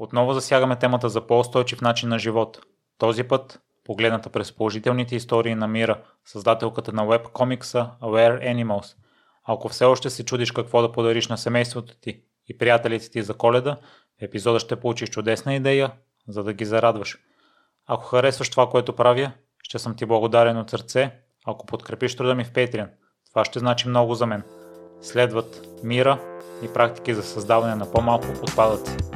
Отново засягаме темата за по-устойчив начин на живот. Този път, погледната през положителните истории на Мира, създателката на веб комикса Aware Animals. Ако все още се чудиш какво да подариш на семейството ти и приятелите ти за коледа, в епизода ще получиш чудесна идея, за да ги зарадваш. Ако харесваш това, което правя, ще съм ти благодарен от сърце, ако подкрепиш труда ми в Patreon. Това ще значи много за мен. Следват мира и практики за създаване на по-малко отпадъци.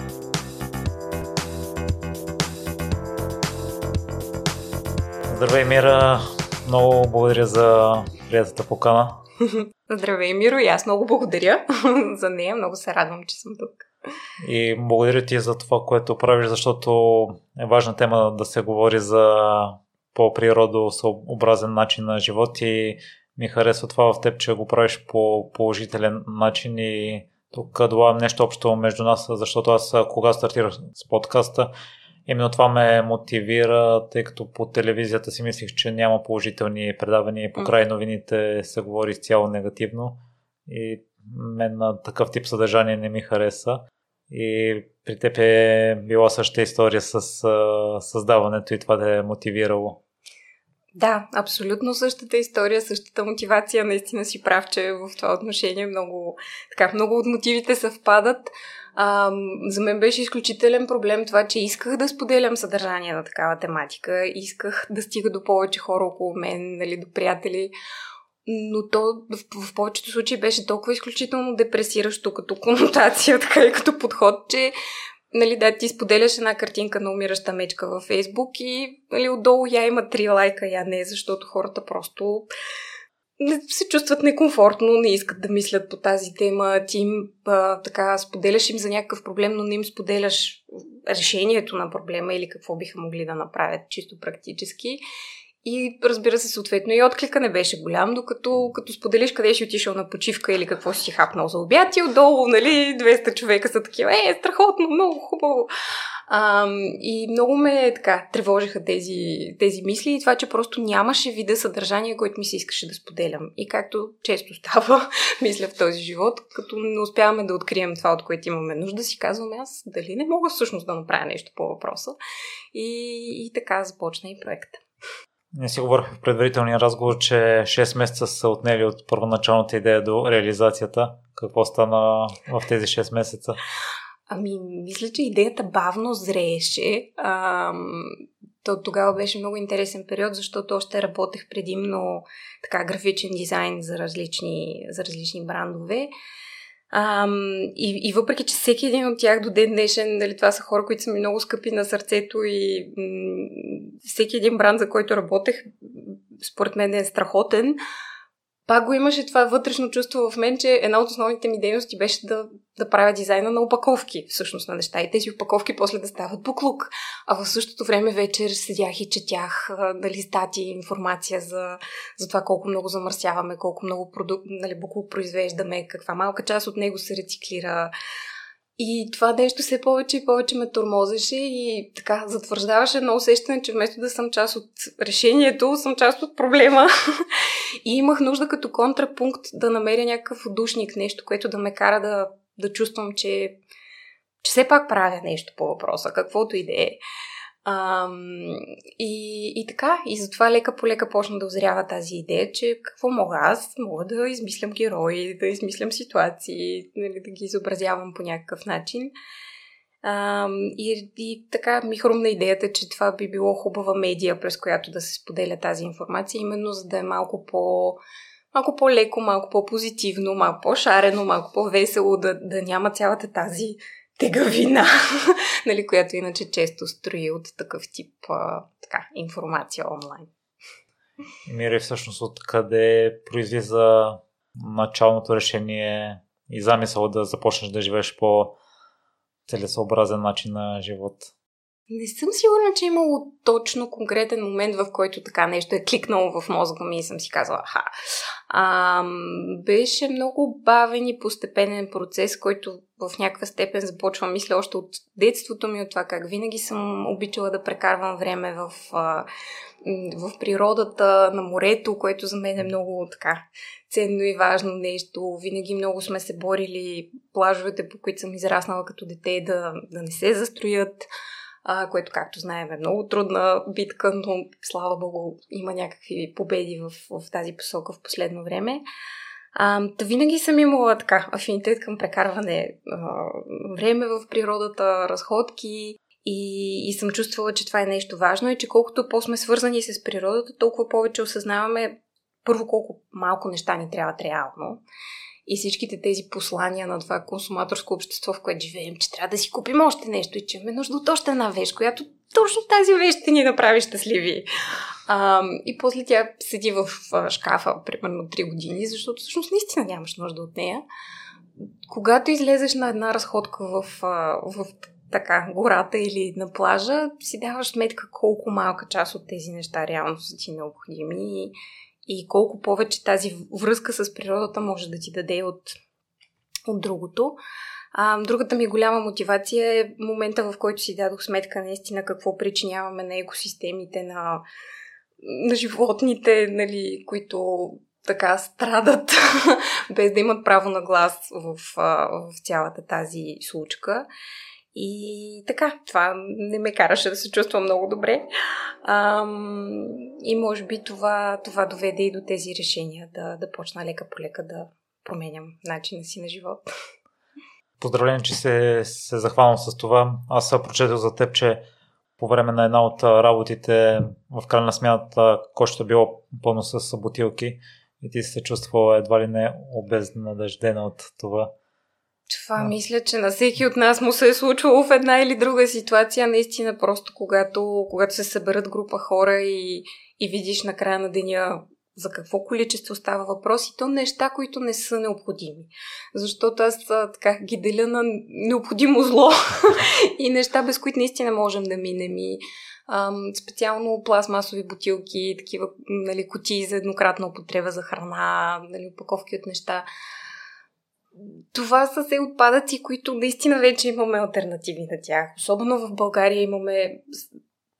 Здравей, Мира! Много благодаря за приятата покана. Здравей, Миро, и аз много благодаря за нея. Много се радвам, че съм тук. И благодаря ти за това, което правиш, защото е важна тема да се говори за по-природосъобразен начин на живот и ми харесва това в теб, че го правиш по положителен начин и тук добавям нещо общо между нас, защото аз кога стартирах с подкаста, именно това ме мотивира, тъй като по телевизията си мислих, че няма положителни предавания по край новините се говори цяло негативно и мен на такъв тип съдържание не ми хареса. И при теб е била същата история с създаването и това да е мотивирало. Да, абсолютно същата история, същата мотивация. Наистина си прав, че в това отношение много, така, много от мотивите съвпадат. А, за мен беше изключителен проблем това, че исках да споделям съдържание на такава тематика. Исках да стига до повече хора около мен, нали, до приятели. Но то в, в повечето случаи беше толкова изключително депресиращо като конотация, така и като подход, че нали, да, ти споделяш една картинка на умираща мечка във Фейсбук и нали, отдолу я има три лайка, я не, защото хората просто се чувстват некомфортно, не искат да мислят по тази тема. Ти им а, така споделяш им за някакъв проблем, но не им споделяш решението на проблема или какво биха могли да направят чисто практически. И разбира се, съответно и отклика не беше голям, докато като споделиш къде си отишъл на почивка или какво си хапнал за обяд и отдолу, нали, 200 човека са такива, е, страхотно, много хубаво. А, и много ме така тревожиха тези, тези мисли и това, че просто нямаше вида съдържание, което ми се искаше да споделям. И както често става, мисля в този живот, като не успяваме да открием това, от което имаме нужда, си казваме аз дали не мога всъщност да направя нещо по въпроса. И, и така започна и проекта. Не си говорих в предварителния разговор, че 6 месеца са отнели от първоначалната идея до реализацията. Какво стана в тези 6 месеца? Ами, мисля, че идеята бавно зрееше. Ам, то тогава беше много интересен период, защото още работех предимно така графичен дизайн за различни, за различни брандове. Ам, и, и въпреки, че всеки един от тях до ден днешен, нали, това са хора, които са ми много скъпи на сърцето и м- всеки един бранд, за който работех, според мен е страхотен, пак го имаше това вътрешно чувство в мен, че една от основните ми дейности беше да, да правя дизайна на опаковки, всъщност на неща. И тези опаковки после да стават буклук. А в същото време вечер седях и четях нали, стати, информация за, за това колко много замърсяваме, колко много продукт, нали, буклук произвеждаме, каква малка част от него се рециклира. И това нещо все повече и повече ме тормозеше и така затвърждаваше едно усещане, че вместо да съм част от решението, съм част от проблема. и имах нужда като контрапункт да намеря някакъв удушник, нещо, което да ме кара да, да чувствам, че, че все пак правя нещо по въпроса, каквото и да е. Ам, и, и така, и затова лека по лека почна да озрява тази идея, че какво мога аз? Мога да измислям герои, да измислям ситуации, нали, да ги изобразявам по някакъв начин. Ам, и, и така ми хрумна идеята, че това би било хубава медия, през която да се споделя тази информация, именно за да е малко по малко по-леко, малко по-позитивно, малко по-шарено, малко по-весело, да, да няма цялата тази тегавина, нали, която иначе често строи от такъв тип а, така, информация онлайн. Мири, всъщност откъде произлиза началното решение и замисъл да започнеш да живееш по целесообразен начин на живот? Не съм сигурна, че е имало точно конкретен момент, в който така нещо е кликнало в мозъка ми и съм си казала, аха, А, беше много бавен и постепенен процес, който в някаква степен започва, мисля, още от детството ми, от това как винаги съм обичала да прекарвам време в, в природата, на морето, което за мен е много така ценно и важно нещо. Винаги много сме се борили плажовете, по които съм израснала като дете, да, да не се застроят а, което, както знаем, е много трудна битка, но слава богу, има някакви победи в, в тази посока в последно време. А, да винаги съм имала така афинитет към прекарване а, време в природата, разходки и, и съм чувствала, че това е нещо важно и че колкото по-сме свързани с природата, толкова повече осъзнаваме първо колко малко неща ни трябват реално и всичките тези послания на това консуматорско общество, в което живеем, че трябва да си купим още нещо и че имаме нужда от още една вещ, която точно тази вещ ще ни направи щастливи. А, и после тя седи в шкафа примерно 3 години, защото всъщност наистина нямаш нужда от нея. Когато излезеш на една разходка в, в така, гората или на плажа, си даваш сметка колко малка част от тези неща реално са ти необходими и колко повече тази връзка с природата може да ти даде от, от другото. А, другата ми голяма мотивация е момента, в който си дадох сметка наистина какво причиняваме на екосистемите, на, на животните, нали, които така страдат, без да имат право на глас в, в цялата тази случка. И така, това не ме караше да се чувствам много добре. Ам, и може би това, това доведе и до тези решения да, да почна лека по лека да променям начина си на живот. Поздравление, че се, се захванал с това. Аз съм прочетил за теб, че по време на една от работите в края на смяната кошето било пълно с бутилки и ти се чувствала едва ли не обезнадеждена от това. Това а. мисля, че на всеки от нас му се е случвало в една или друга ситуация. Наистина, просто когато, когато се съберат група хора и, и видиш на края на деня за какво количество става въпрос и то неща, които не са необходими. Защото аз така ги деля на необходимо зло и неща, без които наистина можем да минем. И, ам, специално пластмасови бутилки, такива нали, кутии за еднократна употреба за храна, нали, упаковки от неща това са се отпадъци, които наистина вече имаме альтернативи на тях. Особено в България имаме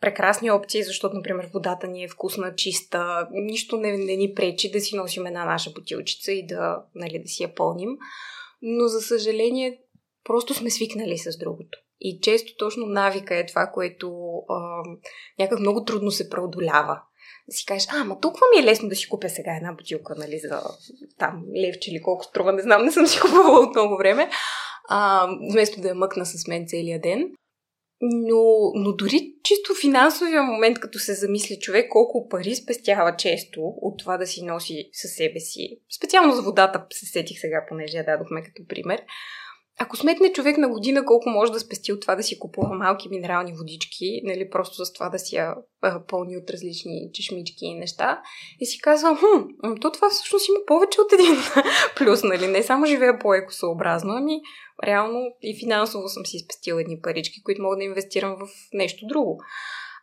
прекрасни опции, защото, например, водата ни е вкусна, чиста, нищо не, не ни пречи да си носим една наша бутилчица и да, нали, да си я пълним. Но, за съжаление, просто сме свикнали с другото. И често точно навика е това, което а, някак много трудно се преодолява си кажеш, а, ма толкова ми е лесно да си купя сега една бутилка, нали, за там левче или колко струва, не знам, не съм си купувала от много време, а, вместо да я мъкна с мен целия ден. Но, но дори чисто финансовия момент, като се замисли човек колко пари спестява често от това да си носи със себе си. Специално за водата се сетих сега, понеже я дадохме като пример. Ако сметне човек на година колко може да спести от това да си купува малки минерални водички, нали, просто за това да си я пълни от различни чешмички и неща, и си казва, хм, то това всъщност има повече от един плюс, нали, не само живея по-екосъобразно, ами реално и финансово съм си спестила едни парички, които мога да инвестирам в нещо друго.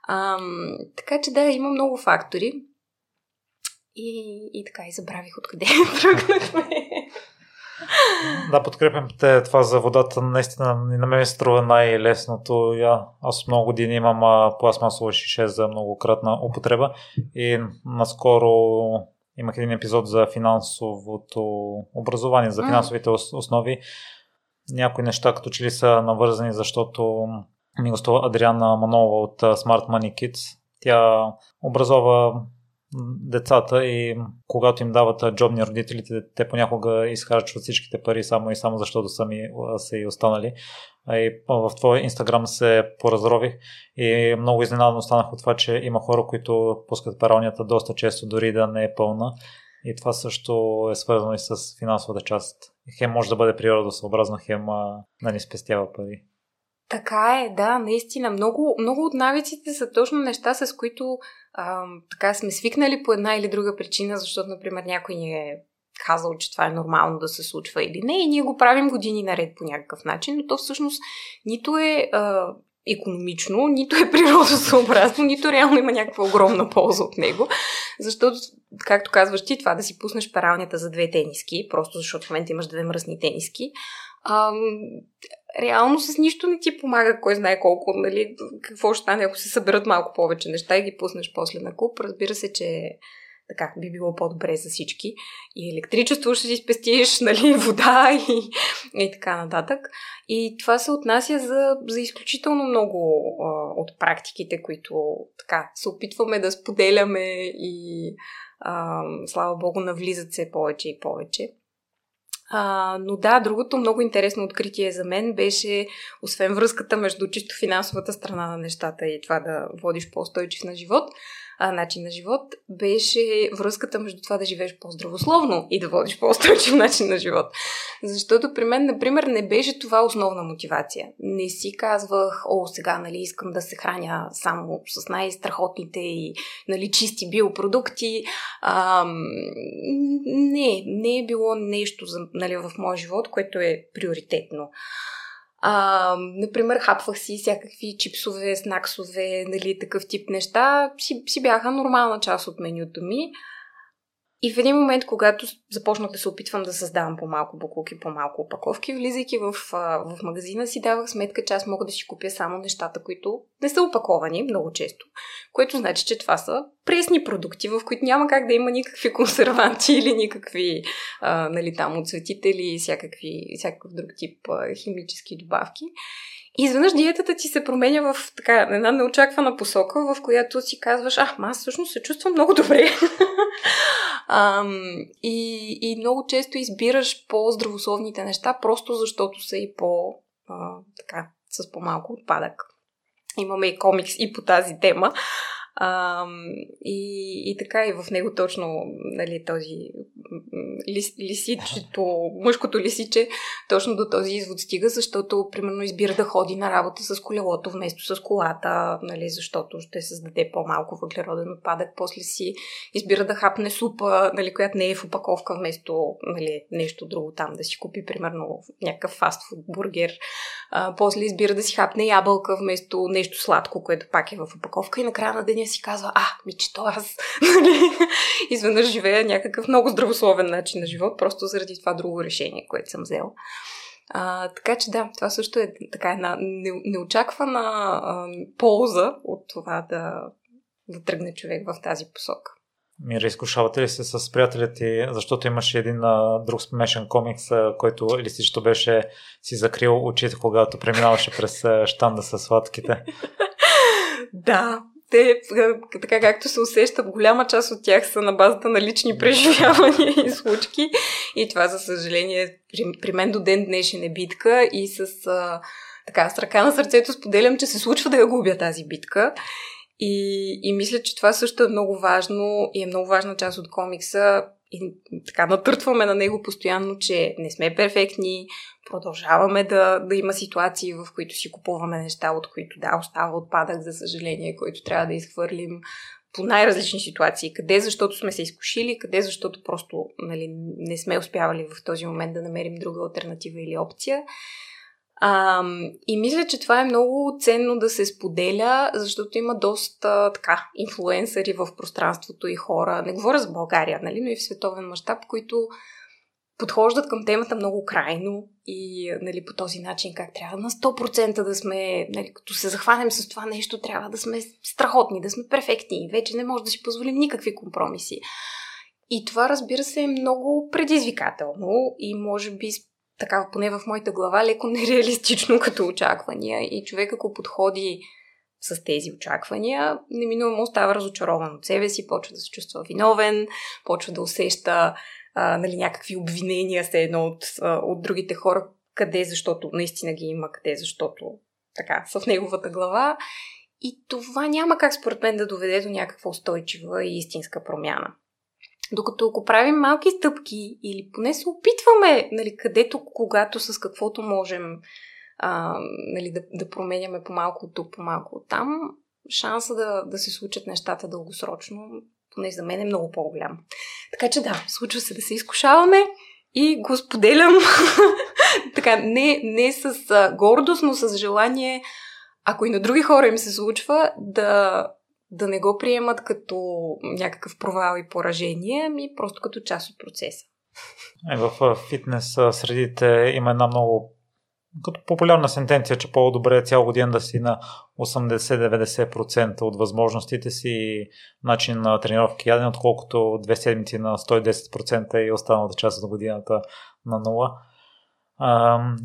Ам, така че да, има много фактори. И, и така, и забравих откъде тръгнахме. Да, подкрепям те това за водата. Наистина на мен се струва най-лесното. Я, аз много години имам пластмасова шише за многократна употреба и наскоро имах един епизод за финансовото образование, за финансовите основи. Някои неща като че ли са навързани, защото ми гостува Адриана Манова от Smart Money Kids. Тя образова децата и когато им дават джобни родителите, те понякога изхарчват всичките пари само и само защото сами са и останали. И в твоя инстаграм се поразрових и много изненадан останах от това, че има хора, които пускат пералнята доста често, дори да не е пълна. И това също е свързано и с финансовата част. Хем може да бъде природосъобразно, хем да ни спестява пари. Така е, да, наистина. Много, много от навиците са точно неща, с които а, така сме свикнали по една или друга причина, защото, например, някой ни е казал, че това е нормално да се случва или не, и ние го правим години наред по някакъв начин, но то всъщност нито е а, економично, нито е природосъобразно, нито реално има някаква огромна полза от него. Защото, както казваш ти, това да си пуснеш пералнята за две тениски, просто защото в момента имаш две мръсни тениски, ам, реално с нищо не ти помага, кой знае колко, нали, какво ще стане, ако се съберат малко повече неща и ги пуснеш после на куп. Разбира се, че така би било по-добре за всички. И електричество ще си спестиш, нали, вода и, и така нататък. И това се отнася за, за изключително много а, от практиките, които така се опитваме да споделяме и а, слава богу навлизат се повече и повече. А, но да, другото много интересно откритие за мен беше, освен връзката между чисто финансовата страна на нещата и това да водиш по-устойчив на живот, а, начин на живот, беше връзката между това да живееш по-здравословно и да водиш по-устойчив начин на живот. Защото при мен, например, не беше това основна мотивация. Не си казвах, о, сега, нали, искам да се храня само с най-страхотните и, нали, чисти биопродукти. А, не, не е било нещо нали, в моя живот, което е приоритетно. А, например, хапвах си всякакви чипсове, снаксове, нали, такъв тип неща. Си, си бяха нормална част от менюто ми. И в един момент, когато започнах да се опитвам да създавам по-малко буклуки, по-малко опаковки, влизайки в, в магазина си давах сметка, че аз мога да си купя само нещата, които не са опаковани много често. Което значи, че това са пресни продукти, в които няма как да има никакви консерванти или никакви а, нали, там отцветители и всякакъв друг тип а, химически добавки. И изведнъж диетата ти се променя в така една неочаквана посока, в която си казваш, а, аз всъщност се чувствам много добре. Ам, и, и много често избираш по-здравословните неща, просто защото са и по, а, така, с по-малко отпадък. Имаме и комикс и по тази тема. А, и, и така и в него точно нали, този лис, лисичето, мъжкото лисиче точно до този извод стига, защото примерно избира да ходи на работа с колелото вместо с колата, нали, защото ще създаде по-малко въглероден отпадък. После си избира да хапне супа, нали, която не е в упаковка вместо нали, нещо друго там, да си купи примерно някакъв фастфуд бургер. А, после избира да си хапне ябълка вместо нещо сладко, което пак е в упаковка и накрая на деня си казва, а, ми че то аз нали, изведнъж живея някакъв много здравословен начин на живот, просто заради това друго решение, което съм взела. А, така че да, това също е така една неочаквана а, полза от това да, да тръгне човек в тази посока. Мира, изкушавате ли се с приятелите, защото имаше един а, друг смешен комикс, а, който листичето беше си закрил очите, когато преминаваше през а, штанда с сладките. да, те, така както се усещат, голяма част от тях са на базата на лични преживявания и случки. И това, за съжаление, при, при мен до ден днешен е битка и с, а, така, с ръка на сърцето споделям, че се случва да я губя тази битка. И, и мисля, че това също е много важно и е много важна част от комикса. И така натъртваме на него постоянно, че не сме перфектни, продължаваме да, да има ситуации, в които си купуваме неща, от които да, остава отпадък, за съжаление, който трябва да изхвърлим по най-различни ситуации. Къде защото сме се изкушили, къде защото просто нали, не сме успявали в този момент да намерим друга альтернатива или опция. А, и мисля, че това е много ценно да се споделя, защото има доста така инфлуенсъри в пространството и хора. Не говоря за България, нали, но и в световен мащаб, които подхождат към темата много крайно и нали, по този начин как трябва на 100% да сме, нали, като се захванем с това нещо, трябва да сме страхотни, да сме перфектни. Вече не може да си позволим никакви компромиси. И това, разбира се, е много предизвикателно и може би така, поне в моята глава, леко нереалистично като очаквания. И човек, ако подходи с тези очаквания, неминуемо става разочарован от себе си, почва да се чувства виновен, почва да усеща а, нали, някакви обвинения се едно от, от другите хора, къде защото наистина ги има, къде защото така са в неговата глава. И това няма как според мен да доведе до някаква устойчива и истинска промяна. Докато ако правим малки стъпки или поне се опитваме, нали, където, когато, с каквото можем а, нали, да, да променяме по-малко от тук, по-малко от там, шанса да, да се случат нещата дългосрочно, поне за мен е много по-голям. Така че да, случва се да се изкушаваме и го споделям така, не, не с а, гордост, но с желание ако и на други хора им се случва, да, да не го приемат като някакъв провал и поражение, ами просто като част от процеса. Е, в фитнес средите има една много като популярна сентенция, че по-добре е цял година да си на 80-90% от възможностите си начин на тренировки яден, отколкото две седмици на 110% и останалата част от годината на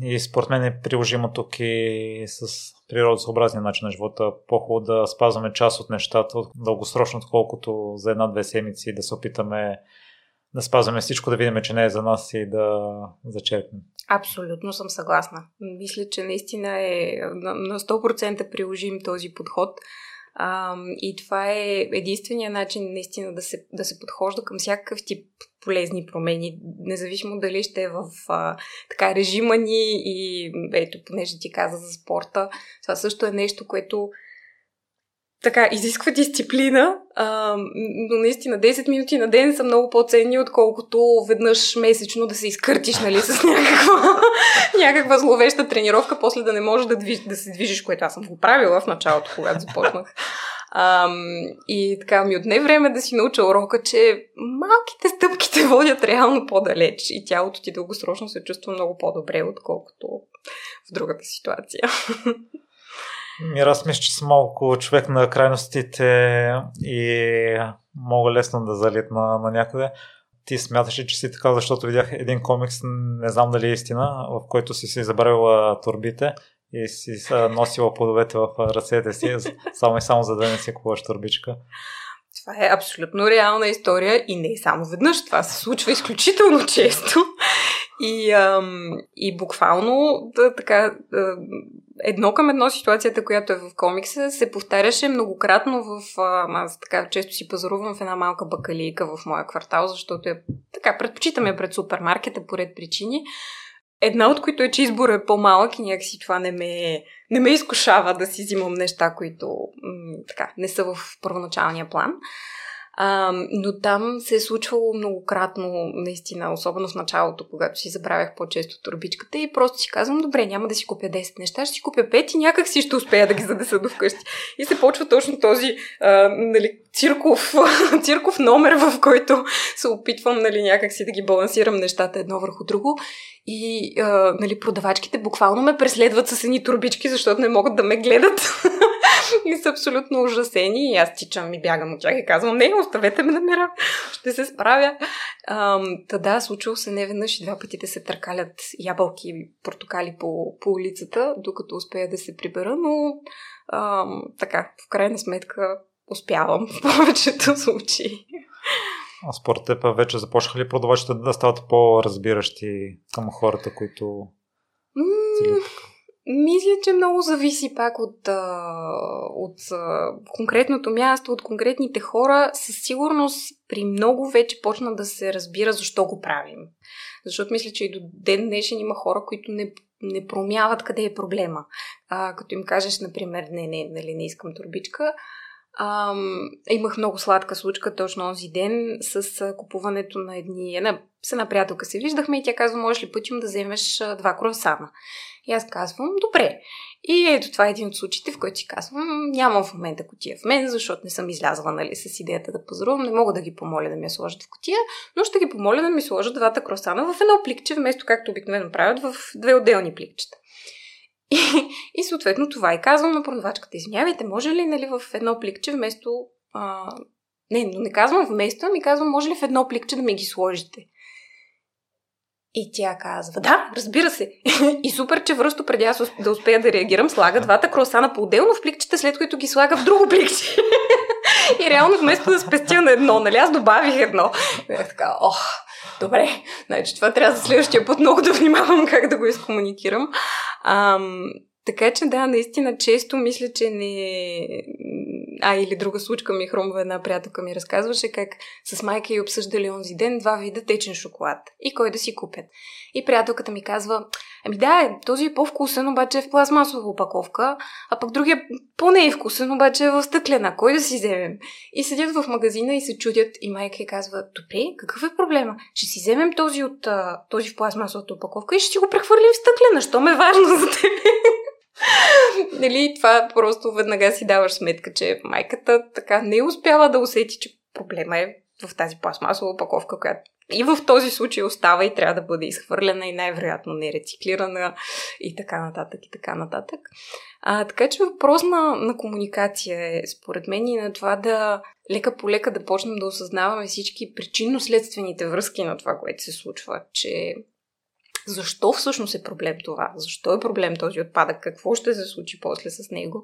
И според мен е приложимо тук и с природосъобразния начин на живота. По-хубаво да спазваме част от нещата дългосрочно, отколкото за една-две седмици да се опитаме да спазваме всичко, да видим, че не е за нас и да зачерпнем. Абсолютно съм съгласна. Мисля, че наистина е на 100% приложим този подход. А, и това е единствения начин наистина да се, да се подхожда към всякакъв тип полезни промени, независимо дали ще е в а, така режима ни и ето, понеже ти каза за спорта, това също е нещо, което така, изисква дисциплина, а, но наистина 10 минути на ден са много по-ценни, отколкото веднъж месечно да се изкъртиш, нали, с някаква, някаква зловеща тренировка, после да не можеш да, движ, да се движиш, което аз съм го правила в началото, когато започнах. А, и така ми отне време да си науча урока, че малките стъпки те водят реално по-далеч и тялото ти дългосрочно се чувства много по-добре, отколкото в другата ситуация. Ми аз мисля, че съм малко човек на крайностите и мога лесно да залитна на някъде. Ти смяташ че си така, защото видях един комикс, не знам дали е истина, в който си си забравила турбите и си носила плодовете в ръцете си, само и само за да не си купуваш турбичка. Това е абсолютно реална история и не е само веднъж. Това се случва изключително често. И, ам, и буквално да, така, едно към едно ситуацията, която е в комикса, се повтаряше многократно в... Аз така често си пазарувам в една малка бакалийка в моя квартал, защото е така, предпочитаме пред супермаркета по ред причини. Една от които е, че избора е по-малък и някакси това не ме, не ме изкушава да си взимам неща, които м- така, не са в първоначалния план. А, но там се е случвало многократно, наистина, особено в началото, когато си забравях по-често турбичката и просто си казвам, добре, няма да си купя 10 неща, ще си купя 5 и някак си ще успея да ги задеса до вкъщи. И се почва точно този а, нали, цирков, цирков номер, в който се опитвам нали, някак си да ги балансирам нещата едно върху друго. И а, нали, продавачките буквално ме преследват с едни турбички, защото не могат да ме гледат. и са абсолютно ужасени. И аз тичам и бягам от тях и казвам, не, оставете ме на мира, ще се справя. Ам, та да, случило се не веднъж и два пъти да се търкалят ябълки и портокали по, по улицата, докато успея да се прибера, но ам, така, в крайна сметка успявам в повечето случаи. А според теб вече започнаха ли продавачите да стават по-разбиращи към хората, които целят мисля, че много зависи пак от, от конкретното място, от конкретните хора. Със сигурност при много вече почна да се разбира защо го правим. Защото мисля, че и до ден днешен има хора, които не, не промяват къде е проблема. А, като им кажеш, например, не, не, нали, не искам турбичка, Ам, имах много сладка случка точно този ден с а, купуването на едни... Една, с една приятелка се виждахме и тя казва, можеш ли пътим да вземеш а, два круасана? И аз казвам, добре. И ето това е един от случаите, в който си казвам, нямам в момента котия в мен, защото не съм излязла нали, с идеята да пазарувам, не мога да ги помоля да ми я сложат в котия, но ще ги помоля да ми сложат двата кросана в едно пликче, вместо както обикновено правят в две отделни пликчета. И, и съответно това и казвам на продавачката. Извинявайте, може ли нали, в едно пликче вместо... А... Не, но не казвам вместо, ами казвам, може ли в едно пликче да ми ги сложите? И тя казва, да, разбира се. и супер, че връсто преди аз да успея да реагирам, слага двата кросана по-отделно в пликчета, след което ги слага в друго пликче. и реално вместо да спестя на едно, нали, аз добавих едно. Бях така, ох, добре, значи това трябва за следващия път много да внимавам как да го изкомуникирам. Ам, така че да, наистина често мисля, че не... А, или друга случка ми хрумва една приятелка ми разказваше как с майка и обсъждали онзи ден два вида течен шоколад и кой да си купят. И приятелката ми казва, ами да, този е по-вкусен, обаче е в пластмасова опаковка, а пък другия по-не е вкусен, обаче е в стъклена. Кой да си вземем? И седят в магазина и се чудят и майка казва, добре, какъв е проблема? Ще си вземем този от този в пластмасовата опаковка и ще си го прехвърлим в стъклена. Що ме е важно за теб? нали, това просто веднага си даваш сметка, че майката така не успява да усети, че проблема е в тази пластмасова опаковка, която и в този случай остава и трябва да бъде изхвърлена и най-вероятно не рециклирана и така нататък и така нататък. А, така че въпрос на, на комуникация е според мен и на това да лека по лека да почнем да осъзнаваме всички причинно-следствените връзки на това, което се случва, че защо всъщност е проблем това? Защо е проблем този отпадък? Какво ще се случи после с него?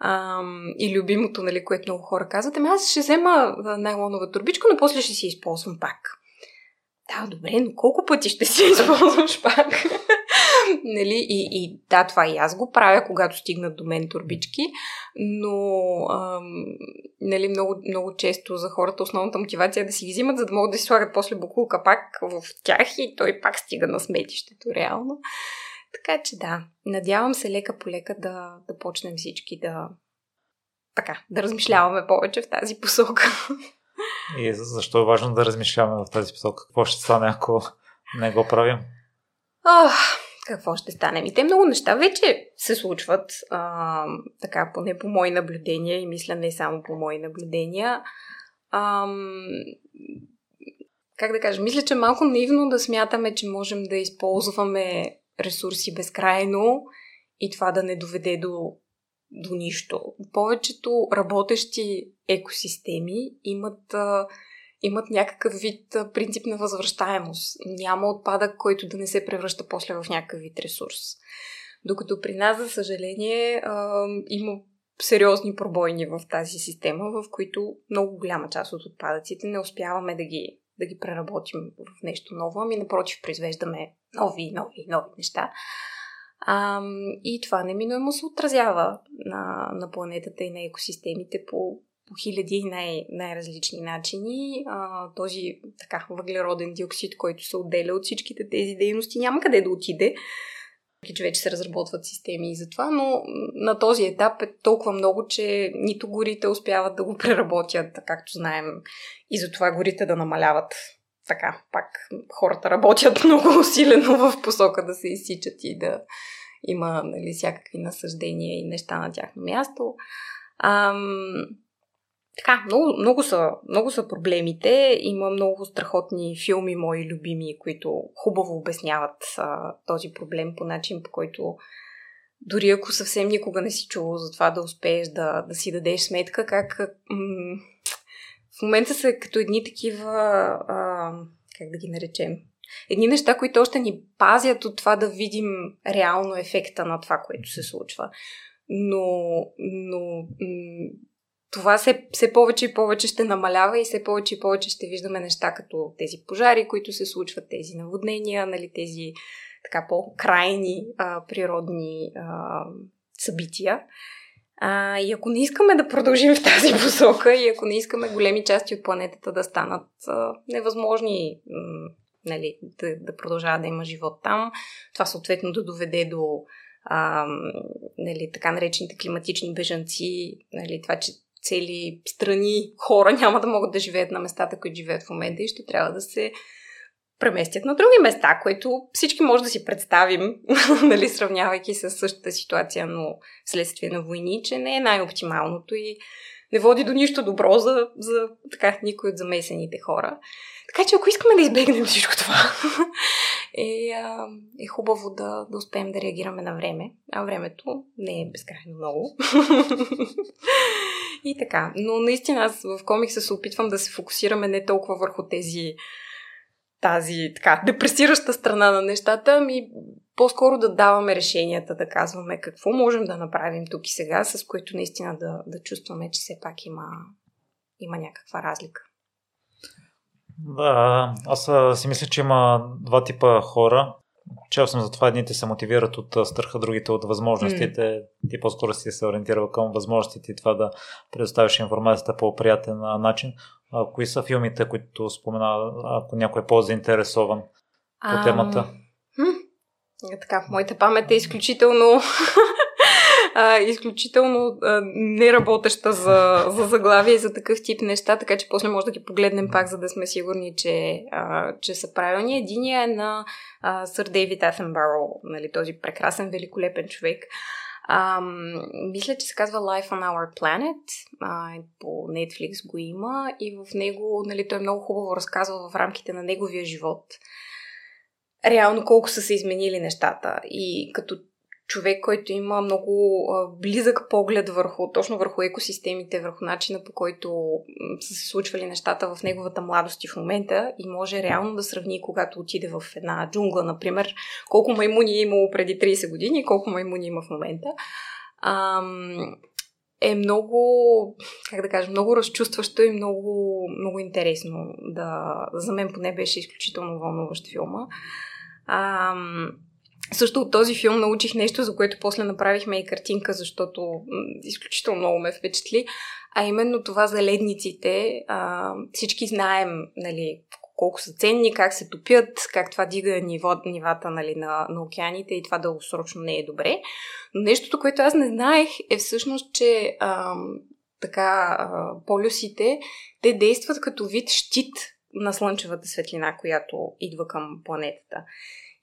Ам, и любимото, нали, което много хора казват, ами аз ще взема найлонова турбичка, но после ще си използвам пак. Да, добре, но колко пъти ще си използваш пак? нали? и, и да, това и аз го правя, когато стигнат до мен турбички, но ам, нали, много, много често за хората основната мотивация е да си ги взимат, за да могат да си слагат после букулка пак в тях и той пак стига на сметището реално. Така че да, надявам се лека по лека да, да почнем всички да така, да размишляваме повече в тази посока. И защо е важно да размишляваме в тази посока? Какво ще стане, ако не го правим? Ох, какво ще стане? И те много неща вече се случват, а, така поне по мои наблюдения и мисля не само по мои наблюдения. А, как да кажа, мисля, че е малко наивно да смятаме, че можем да използваме ресурси безкрайно и това да не доведе до, до нищо. Повечето работещи екосистеми имат, а, имат някакъв вид принцип на възвръщаемост. Няма отпадък, който да не се превръща после в някакъв вид ресурс. Докато при нас, за съжаление, а, има сериозни пробойни в тази система, в които много голяма част от отпадъците не успяваме да ги, да ги преработим в нещо ново, ами напротив, произвеждаме нови, нови, нови неща. А, и това неминуемо се отразява на, на планетата и на екосистемите по, по хиляди и най- най-различни начини. А, този така въглероден диоксид, който се отделя от всичките тези дейности, няма къде да отиде че вече се разработват системи и за това, но на този етап е толкова много, че нито горите успяват да го преработят, както знаем, и затова горите да намаляват. Така, пак хората работят много усилено в посока да се изсичат и да има нали, всякакви насъждения и неща на тяхно място. Ам, така, много, много, са, много са проблемите. Има много страхотни филми, мои любими, които хубаво обясняват а, този проблем по начин, по който дори ако съвсем никога не си чувал за това да успееш да, да си дадеш сметка, как м- в момента са като едни такива, а, как да ги наречем, едни неща, които още ни пазят от това да видим реално ефекта на това, което се случва. Но, но м- това все, все повече и повече ще намалява и все повече и повече ще виждаме неща като тези пожари, които се случват, тези наводнения, нали, тези така по-крайни а, природни а, събития. А, и ако не искаме да продължим в тази посока и ако не искаме големи части от планетата да станат а, невъзможни м, нали, да, да продължава да има живот там, това съответно да доведе до а, нали, така наречените климатични бежанци, нали, това, че цели страни хора няма да могат да живеят на местата, които живеят в момента и ще трябва да се преместят на други места, които всички може да си представим, нали, сравнявайки с същата ситуация, но вследствие на войни, че не е най-оптималното и не води до нищо добро за, за така, никой от замесените хора. Така че ако искаме да избегнем всичко това, е, е хубаво да, да успеем да реагираме на време. А времето не е безкрайно много. и така. Но наистина аз в комикса се опитвам да се фокусираме не толкова върху тези тази така депресираща страна на нещата, ами по-скоро да даваме решенията, да казваме какво можем да направим тук и сега, с което наистина да, да чувстваме, че все пак има, има някаква разлика. Да, аз си мисля, че има два типа хора. Чел съм за това, едните се мотивират от страха, другите от възможностите. Mm. Ти по-скоро си се ориентирал към възможностите и това да предоставиш информацията по приятен начин. А, кои са филмите, които спомена, ако някой е по-заинтересован по темата? Хм, така, моята памет е изключително а, изключително а, неработеща за, за заглавие и за такъв тип неща, така че после може да ги погледнем пак, за да сме сигурни, че, а, че са правилни. Единия е на а, сър Дейвид Атенбаро, нали, този прекрасен, великолепен човек. А, мисля, че се казва Life on Our Planet. А, по Netflix го има и в него нали, той много хубаво разказва в рамките на неговия живот реално колко са се изменили нещата. И като човек, който има много близък поглед върху, точно върху екосистемите, върху начина по който са се случвали нещата в неговата младост и в момента и може реално да сравни, когато отиде в една джунгла, например, колко маймуни е имало преди 30 години и колко маймуни има в момента. Ам, е много, как да кажа, много разчувстващо и много, много интересно. Да, за мен поне беше изключително вълнуващ филма. Ам, също от този филм научих нещо, за което после направихме и картинка, защото изключително много ме впечатли. А именно това за ледниците. А, всички знаем, нали, колко са ценни, как се топят, как това дига ниво, нивата нали, на, на океаните и това дългосрочно не е добре. Но нещото, което аз не знаех е всъщност, че а, така а, полюсите, те действат като вид щит на слънчевата светлина, която идва към планетата.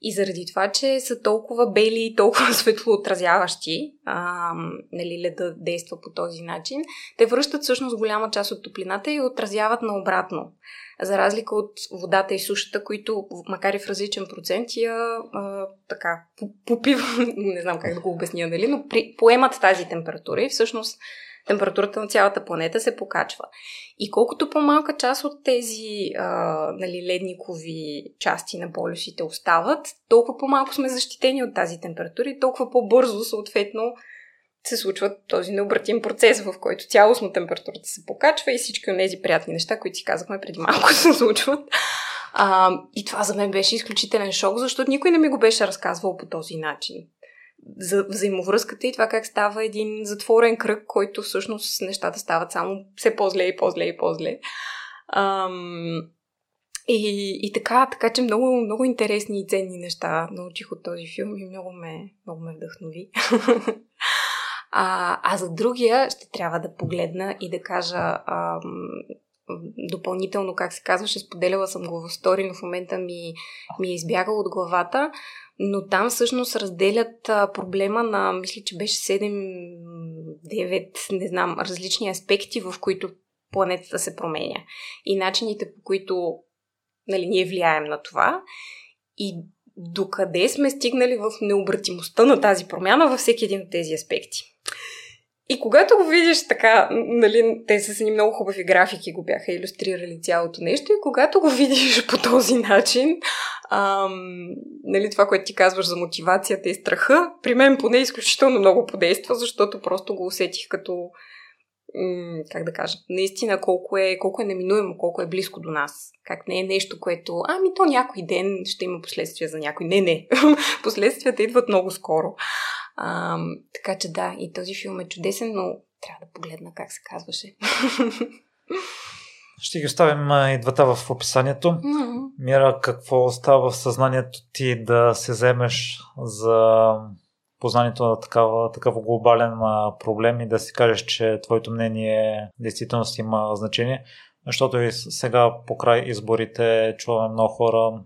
И заради това, че са толкова бели и толкова светлоотразяващи, а, нали, леда действа по този начин, те връщат всъщност голяма част от топлината и отразяват наобратно. За разлика от водата и сушата, които, макар и в различен процент, я а, така, попивам, не знам как да го обясня, нали, но при, поемат тази температура и всъщност температурата на цялата планета се покачва. И колкото по-малка част от тези а, нали, ледникови части на полюсите остават, толкова по-малко сме защитени от тази температура и толкова по-бързо, съответно, се случва този необратим процес, в който цялостно температурата се покачва и всички от тези приятни неща, които си казахме преди малко, се случват. А, и това за мен беше изключителен шок, защото никой не ми го беше разказвал по този начин за взаимовръзката и това как става един затворен кръг, който всъщност нещата стават само все по-зле и по-зле и по-зле. Ам, и, и така, така че много, много интересни и ценни неща научих от този филм и много ме, много ме вдъхнови. а, а за другия ще трябва да погледна и да кажа ам, допълнително, как се казваше, споделяла съм го в стори, но в момента ми, ми е избягал от главата но там всъщност разделят проблема на, мисля, че беше 7-9, не знам, различни аспекти, в които планетата се променя. И начините, по които нали, ние влияем на това. И докъде сме стигнали в необратимостта на тази промяна във всеки един от тези аспекти. И когато го видиш така, нали, те са ни много хубави графики, го бяха иллюстрирали цялото нещо, и когато го видиш по този начин, ам, нали, това, което ти казваш за мотивацията и страха, при мен поне изключително много подейства, защото просто го усетих като, как да кажа, наистина колко е, колко е неминуемо, колко е близко до нас. Как не е нещо, което, ами то някой ден ще има последствия за някой. Не, не. Последствията идват много скоро. А, така че да, и този филм е чудесен, но трябва да погледна как се казваше. Ще ги оставим и двата в описанието. Mm-hmm. Мира, какво става в съзнанието ти да се вземеш за познанието на такава, такъв глобален проблем и да си кажеш, че твоето мнение действително си има значение? Защото и сега по край изборите чуваме много хора,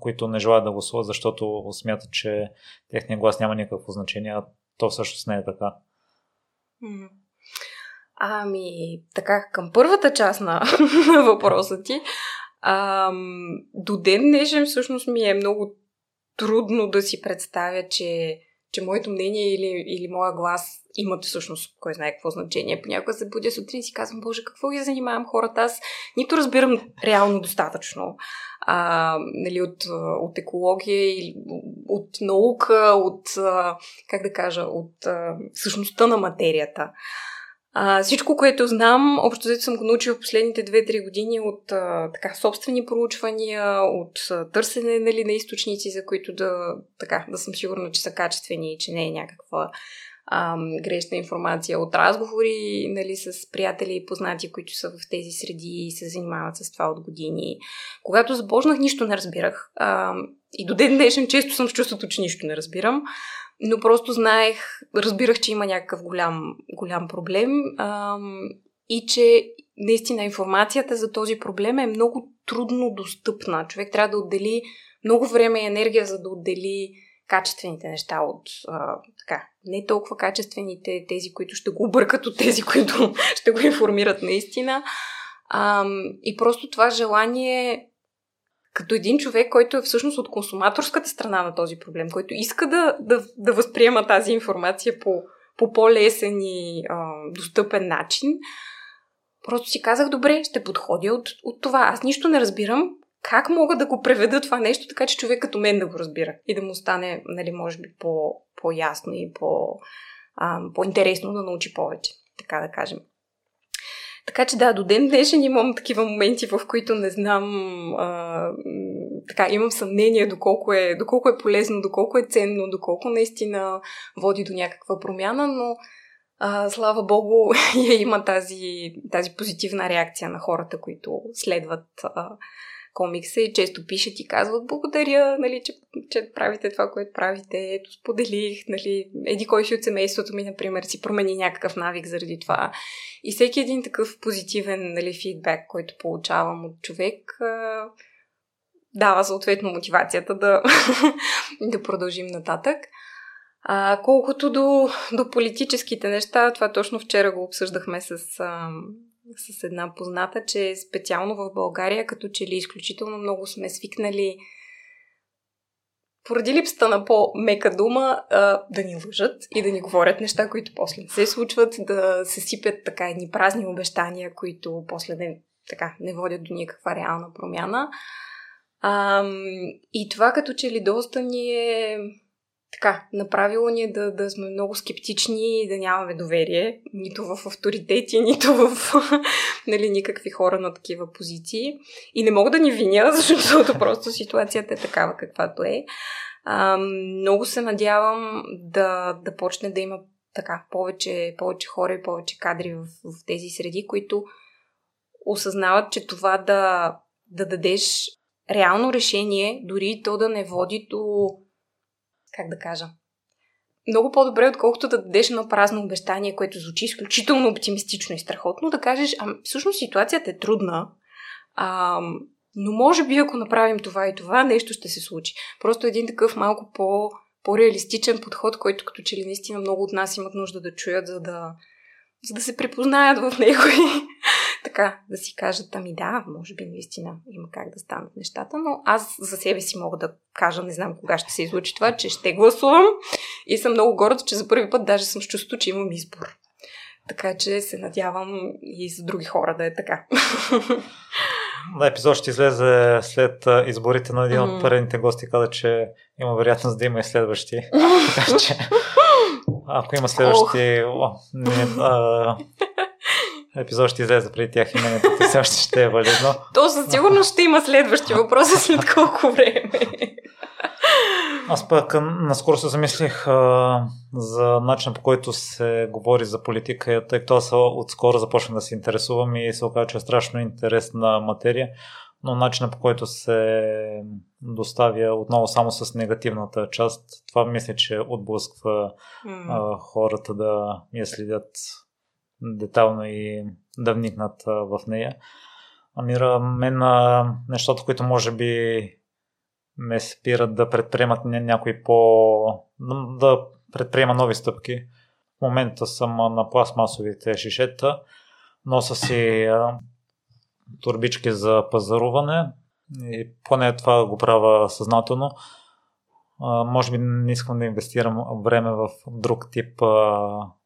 които не желаят да гласуват, защото смятат, че техния глас няма никакво значение, а то всъщност не е така. Ами, така, към първата част на, въпроса ти, ам, до ден днешен всъщност ми е много трудно да си представя, че че моето мнение или, или моя глас имат всъщност кой знае какво значение. Понякога се будя сутрин и си казвам, Боже, какво ги занимавам хората? Аз нито разбирам реално достатъчно а, нали, от, от екология, от наука, от, как да кажа, от същността на материята. А, всичко, което знам, общо взето съм го научила в последните 2-3 години от а, така, собствени проучвания, от а, търсене нали, на източници, за които да, така, да съм сигурна, че са качествени и че не е някаква а, грешна информация, от разговори нали, с приятели и познати, които са в тези среди и се занимават с това от години. Когато започнах, нищо не разбирах. А, и до ден днешен често съм в чувството, че нищо не разбирам но просто знаех, разбирах, че има някакъв голям, голям проблем ам, и че наистина информацията за този проблем е много трудно достъпна. Човек трябва да отдели много време и енергия, за да отдели качествените неща от а, така, не толкова качествените, тези, които ще го объркат от тези, които ще го информират наистина. А, и просто това желание като един човек, който е всъщност от консуматорската страна на този проблем, който иска да, да, да възприема тази информация по, по по-лесен и а, достъпен начин, просто си казах, добре, ще подходя от, от това. Аз нищо не разбирам, как мога да го преведа това нещо, така че човек като мен да го разбира и да му стане, нали, може би, по, по-ясно и по, а, по-интересно да научи повече, така да кажем. Така че да, до ден днешен имам такива моменти, в които не знам, а, така, имам съмнение доколко е, доколко е полезно, доколко е ценно, доколко наистина води до някаква промяна, но а, слава богу, я има тази, тази позитивна реакция на хората, които следват а, комикса и често пишат и казват благодаря, нали, че, че правите това, което правите. Ето, споделих, нали, еди кой си от семейството ми, например, си промени някакъв навик заради това. И всеки един такъв позитивен нали, фидбек, който получавам от човек, дава съответно мотивацията да, да продължим нататък. А, колкото до, до политическите неща, това точно вчера го обсъждахме с, с една позната, че специално в България, като че ли изключително много сме свикнали поради липсата на по-мека дума, да ни лъжат и да ни говорят неща, които после не се случват, да се сипят така едни празни обещания, които после не, така, не водят до никаква реална промяна. А, и това като че ли доста ни е така, направило ни е да, да сме много скептични и да нямаме доверие нито в авторитети, нито в нали, никакви хора на такива позиции. И не мога да ни виня, защото просто ситуацията е такава каквато е. А, много се надявам да, да почне да има така повече, повече хора и повече кадри в, в тези среди, които осъзнават, че това да, да дадеш реално решение, дори то да не води до как да кажа, много по-добре, отколкото да дадеш едно празно обещание, което звучи изключително оптимистично и страхотно, да кажеш, а всъщност ситуацията е трудна, а, но може би ако направим това и това, нещо ще се случи. Просто един такъв малко по, по-реалистичен подход, който като че ли наистина много от нас имат нужда да чуят, за да, за да се препознаят в него и така да си кажат, ами да, може би наистина има как да станат нещата, но аз за себе си мога да кажа, не знам кога ще се излучи това, че ще гласувам и съм много горда, че за първи път даже съм чувство, че имам избор. Така че се надявам и за други хора да е така. На епизод ще излезе след изборите на един mm-hmm. от предните гости, каза, че има вероятност да има и следващи. така че, ако има следващи, oh. о, не, а, епизод ще излезе преди тях името ти все още ще е валидно. То със сигурност ще има следващи въпроси след колко време. Аз пък наскоро се замислих а, за начина по който се говори за политика, тъй като аз отскоро започнах да се интересувам и се оказа, че е страшно интересна материя, но начина по който се доставя отново само с негативната част, това мисля, че отблъсква а, хората да я следят детално и да вникнат в нея. Амира, мен нещата, които може би ме спират да предприемат някои по... да предприема нови стъпки. В момента съм на пластмасовите шишета, носа си турбички за пазаруване и поне това го правя съзнателно. може би не искам да инвестирам време в друг тип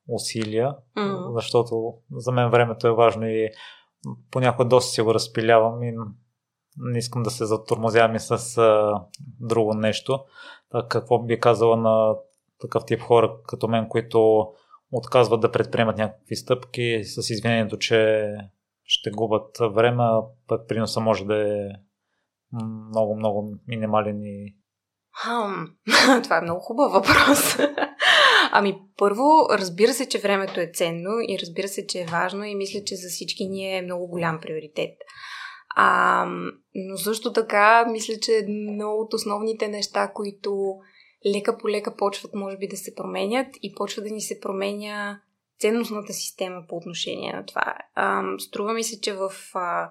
усилия, mm. защото за мен времето е важно и понякога доста си го разпилявам и не искам да се затормозявам и с а, друго нещо. Так, какво би казала на такъв тип хора като мен, които отказват да предприемат някакви стъпки с извинението, че ще губят време, пък приноса може да е много, много минимален и... Хм, това е много хубав въпрос. Ами първо, разбира се, че времето е ценно и разбира се, че е важно и мисля, че за всички ни е много голям приоритет. А, но също така, мисля, че едно от основните неща, които лека по лека почват, може би, да се променят и почва да ни се променя ценностната система по отношение на това. А, струва ми се, че в а,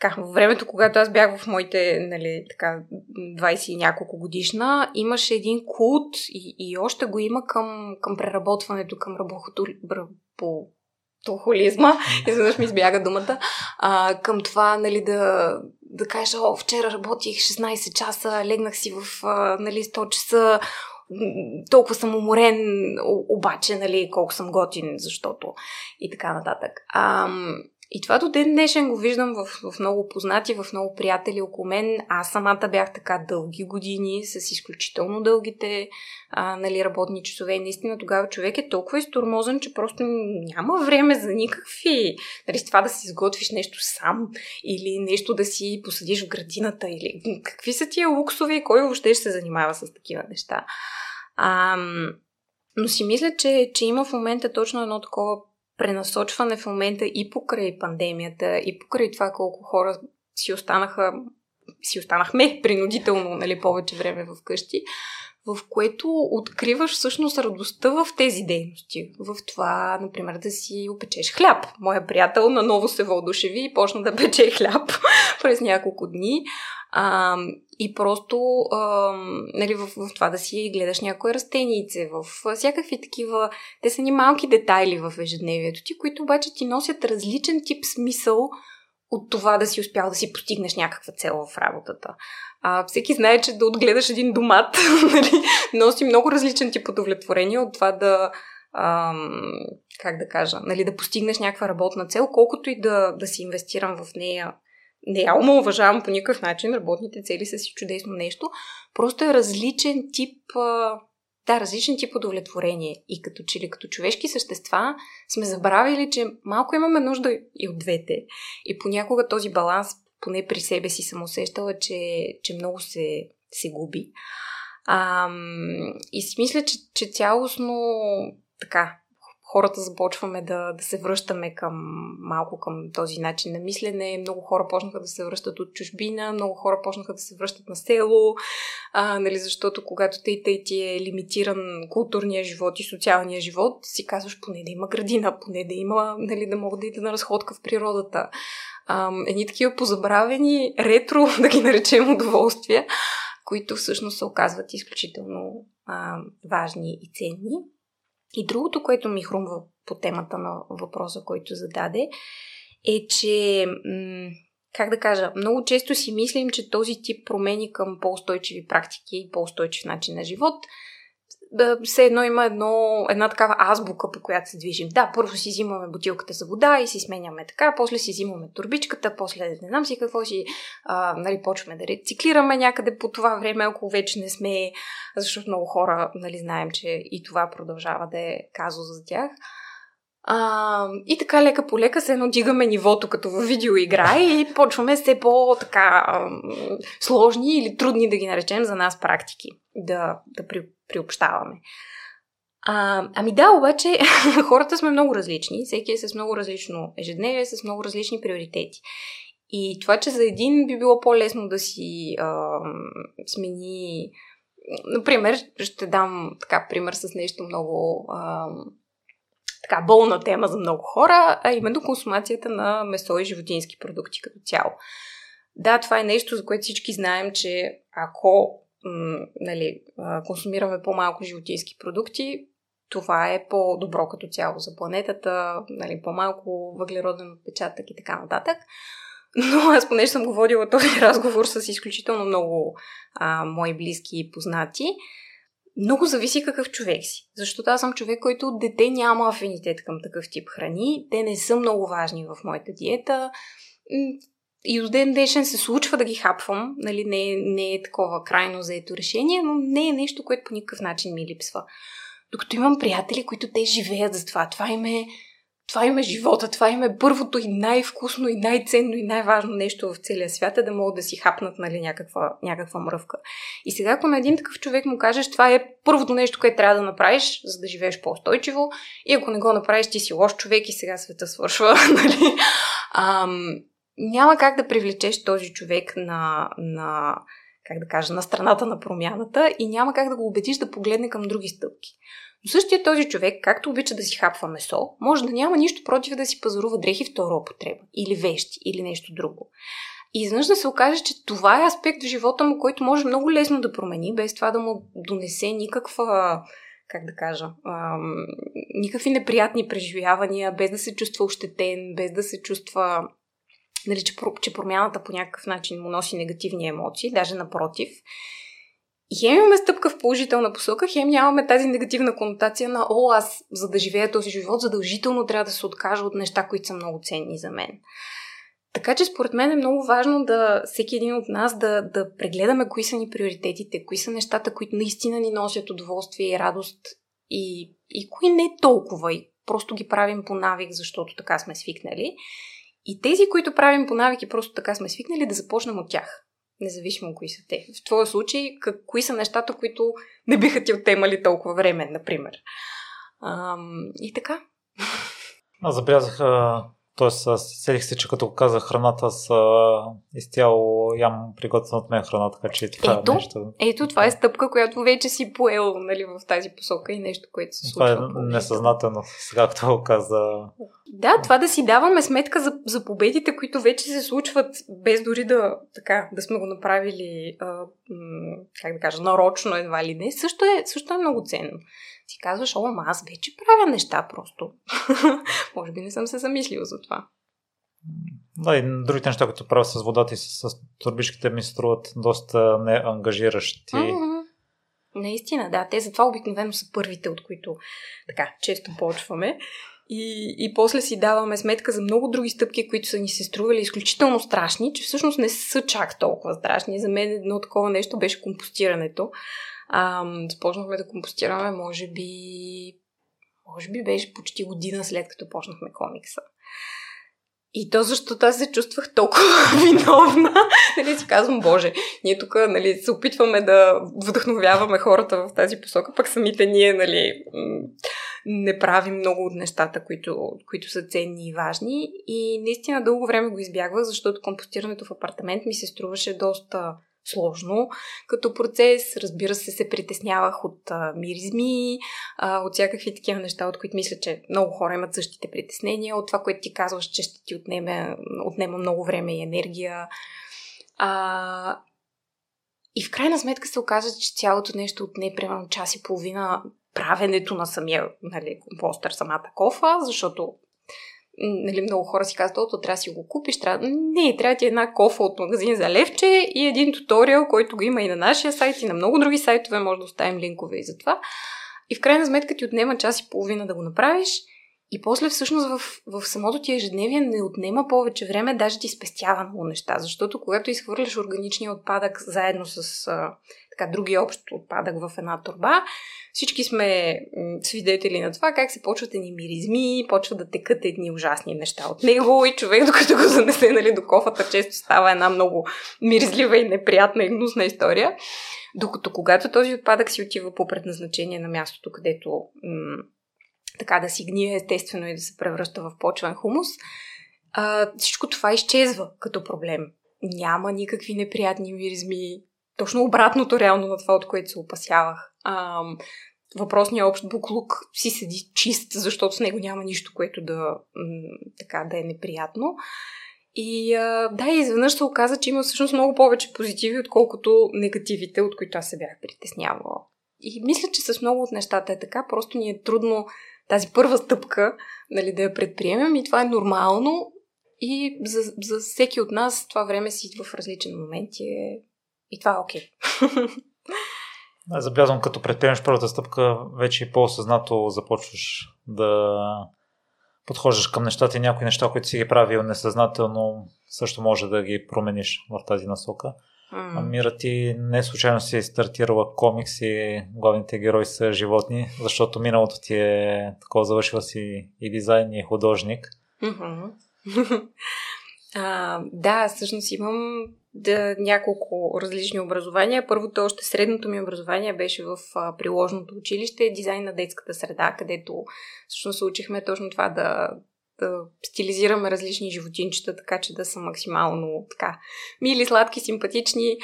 така, в времето, когато аз бях в моите, нали, така, 20 и няколко годишна, имаше един култ и, и още го има към, към преработването, към рабохолизма, изведнъж ми избяга думата, а, към това, нали, да, да кажа, о, вчера работих 16 часа, легнах си в, а, нали, 100 часа, толкова съм уморен, обаче, нали, колко съм готин, защото и така нататък. А, и това до ден днешен го виждам в, в много познати, в много приятели около мен. Аз самата бях така дълги години, с изключително дългите а, нали, работни часове. И наистина тогава човек е толкова изтормозен, че просто няма време за никакви. Нали, това да си изготвиш нещо сам или нещо да си посадиш в градината. Или какви са тия луксове и кой въобще ще се занимава с такива неща. А, но си мисля, че, че има в момента точно едно такова пренасочване в момента и покрай пандемията, и покрай това колко хора си останаха, си останахме принудително, нали, повече време в къщи, в което откриваш всъщност радостта в тези дейности. В това, например, да си опечеш хляб. Моя приятел наново се водушеви и почна да пече хляб през няколко дни. А, и просто а, нали, в, в това да си гледаш някое растенице, в всякакви такива... Те са ни малки детайли в ежедневието ти, които обаче ти носят различен тип смисъл от това да си успял да си постигнеш някаква цел в работата. А, всеки знае, че да отгледаш един домат нали, носи много различен тип удовлетворение от това да ам, как да кажа, нали, да постигнеш някаква работна цел, колкото и да, да си инвестирам в нея не я уважавам по никакъв начин, работните цели са си чудесно нещо, просто е различен тип, да, различен тип удовлетворение. И като че ли като човешки същества сме забравили, че малко имаме нужда и от двете. И понякога този баланс, поне при себе си съм усещала, че, че много се, се губи. А, и си мисля, че, че цялостно така, хората започваме да, да се връщаме към малко към този начин на мислене. Много хора почнаха да се връщат от чужбина, много хора почнаха да се връщат на село, а, нали, защото когато тъй тъй ти е лимитиран културния живот и социалния живот, си казваш поне да има градина, поне да има, нали, да мога да ида на разходка в природата. А, едни такива позабравени ретро, да ги наречем удоволствия, които всъщност се оказват изключително а, важни и ценни. И другото, което ми хрумва по темата на въпроса, който зададе, е, че, как да кажа, много често си мислим, че този тип промени към по-устойчиви практики и по-устойчив начин на живот – да, все едно има едно, една такава азбука, по която се движим. Да, първо си взимаме бутилката за вода и си сменяме така, после си взимаме турбичката, после не знам си какво си, а, нали, почваме да рециклираме някъде по това време, ако вече не сме, защото много хора, нали, знаем, че и това продължава да е казус за тях. А, и така лека по лека се едно дигаме нивото като в видеоигра и почваме все по-така сложни или трудни да ги наречем за нас практики да, да приобщаваме. А, ами да, обаче хората сме много различни, всеки е с много различно ежедневие, с много различни приоритети. И това, че за един би било по-лесно да си а, смени. Например, ще дам така пример с нещо много а, така болна тема за много хора, а именно консумацията на месо и животински продукти като цяло. Да, това е нещо, за което всички знаем, че ако нали, консумираме по-малко животински продукти, това е по-добро като цяло за планетата, нали, по-малко въглероден отпечатък и така нататък. Но аз понеже съм го водила този разговор с изключително много а, мои близки и познати, много зависи какъв човек си. Защото аз съм човек, който от дете няма афинитет към такъв тип храни. Те не са много важни в моята диета. И до ден днешен се случва да ги хапвам. Нали, не, не е такова крайно заето решение, но не е нещо, което по никакъв начин ми липсва. Докато имам приятели, които те живеят за това. Това им е това им е живота, това им е първото и най-вкусно и най-ценно и най-важно нещо в целия свят е да могат да си хапнат нали, някаква, някаква мръвка. И сега, ако на един такъв човек му кажеш, това е първото нещо, което трябва да направиш, за да живееш по-устойчиво, и ако не го направиш, ти си лош човек и сега света свършва, нали? Ам, няма как да привлечеш този човек на, на как да кажа, на страната на промяната и няма как да го убедиш да погледне към други стъпки. Но същия този човек, както обича да си хапва месо, може да няма нищо против да си пазарува дрехи втора употреба, или вещи, или нещо друго. И изведнъж да се окаже, че това е аспект в живота му, който може много лесно да промени, без това да му донесе никаква, как да кажа, ам, никакви неприятни преживявания, без да се чувства ощетен, без да се чувства нали, че, че промяната по някакъв начин му носи негативни емоции, даже напротив. И хем имаме стъпка в положителна посока, хем нямаме тази негативна конотация на о, аз за да живея този живот, задължително трябва да се откажа от неща, които са много ценни за мен. Така че според мен е много важно да всеки един от нас да, да прегледаме кои са ни приоритетите, кои са нещата, които наистина ни носят удоволствие и радост и, и кои не толкова и просто ги правим по навик, защото така сме свикнали. И тези, които правим по навик и просто така сме свикнали да започнем от тях. Независимо кои са те. В твоя случай, как, кои са нещата, които не биха ти отемали толкова време, например. Ам, и така. Аз забелязах Тоест, селих се, че като казах храната, аз изцяло ям приготвена от мен храна, така че това ето, е нещо. Ето, това е стъпка, която вече си поел нали, в тази посока и нещо, което се случва. Това е несъзнателно, сега като го каза. Да, това да си даваме сметка за, за победите, които вече се случват, без дори да, така, да сме го направили, а, как да кажа, нарочно едва ли не, също е, също е много ценно си казваш, о, ама аз вече правя неща просто. Може би не съм се замислил за това. Да, и другите неща, които правя с водата и с, с турбичките ми струват доста неангажиращи. Mm-hmm. Наистина, да. Те затова обикновено са първите, от които така често почваме. И, и после си даваме сметка за много други стъпки, които са ни се стрували изключително страшни, че всъщност не са чак толкова страшни. За мен едно такова нещо беше компостирането. А, започнахме да компостираме, може би, може би беше почти година след като почнахме комикса. И то защото аз се чувствах толкова виновна. нали, си казвам, Боже, ние тук нали, се опитваме да вдъхновяваме хората в тази посока, пък самите ние нали, не правим много от нещата, които, които са ценни и важни. И наистина дълго време го избягвах, защото компостирането в апартамент ми се струваше доста сложно като процес. Разбира се, се притеснявах от а, миризми, а, от всякакви такива неща, от които мисля, че много хора имат същите притеснения, от това, което ти казваш, че ще ти отнеме, отнема много време и енергия. А, и в крайна сметка се оказа, че цялото нещо отне примерно час и половина правенето на самия нали, компостър, самата кофа, защото нали, много хора си казват, то трябва да си го купиш. Трябва... Не, трябва ти една кофа от магазин за левче и един туториал, който го има и на нашия сайт, и на много други сайтове, може да оставим линкове и за това. И в крайна сметка ти отнема час и половина да го направиш. И после всъщност в, в самото ти ежедневие не отнема повече време, даже ти спестява много неща. Защото когато изхвърляш органичния отпадък заедно с а, така, други общ отпадък в една турба, всички сме свидетели на това как се почват едни миризми, почват да текат едни ужасни неща от него и човек, докато го занесе нали, до кофата, често става една много миризлива и неприятна и гнусна история. Докато когато този отпадък си отива по предназначение на мястото, където м- така да си гние естествено и да се превръща в почвен хумус, а, всичко това изчезва като проблем. Няма никакви неприятни миризми. Точно обратното реално на това, от което се опасявах. А, въпросният общ буклук си седи чист, защото с него няма нищо, което да, така, да е неприятно. И да, изведнъж се оказа, че има всъщност много повече позитиви, отколкото негативите, от които аз се бях притеснявала. И мисля, че с много от нещата е така, просто ни е трудно тази първа стъпка нали, да я предприемем и това е нормално и за, за всеки от нас това време си в различен момент и, е, и това е окей. Okay. Забелязвам, като предприемеш първата стъпка, вече по-осъзнато започваш да подхождаш към нещата и някои неща, които си ги правил несъзнателно, също може да ги промениш в тази насока. Mm. Мира ти не случайно си стартирала комикс и главните герои са животни, защото миналото ти е такова, завършила си и дизайн и художник. Mm-hmm. а, да, всъщност имам да, няколко различни образования. Първото, още средното ми образование беше в а, приложното училище, дизайн на детската среда, където всъщност учихме точно това да, да стилизираме различни животинчета, така че да са максимално така мили, сладки, симпатични.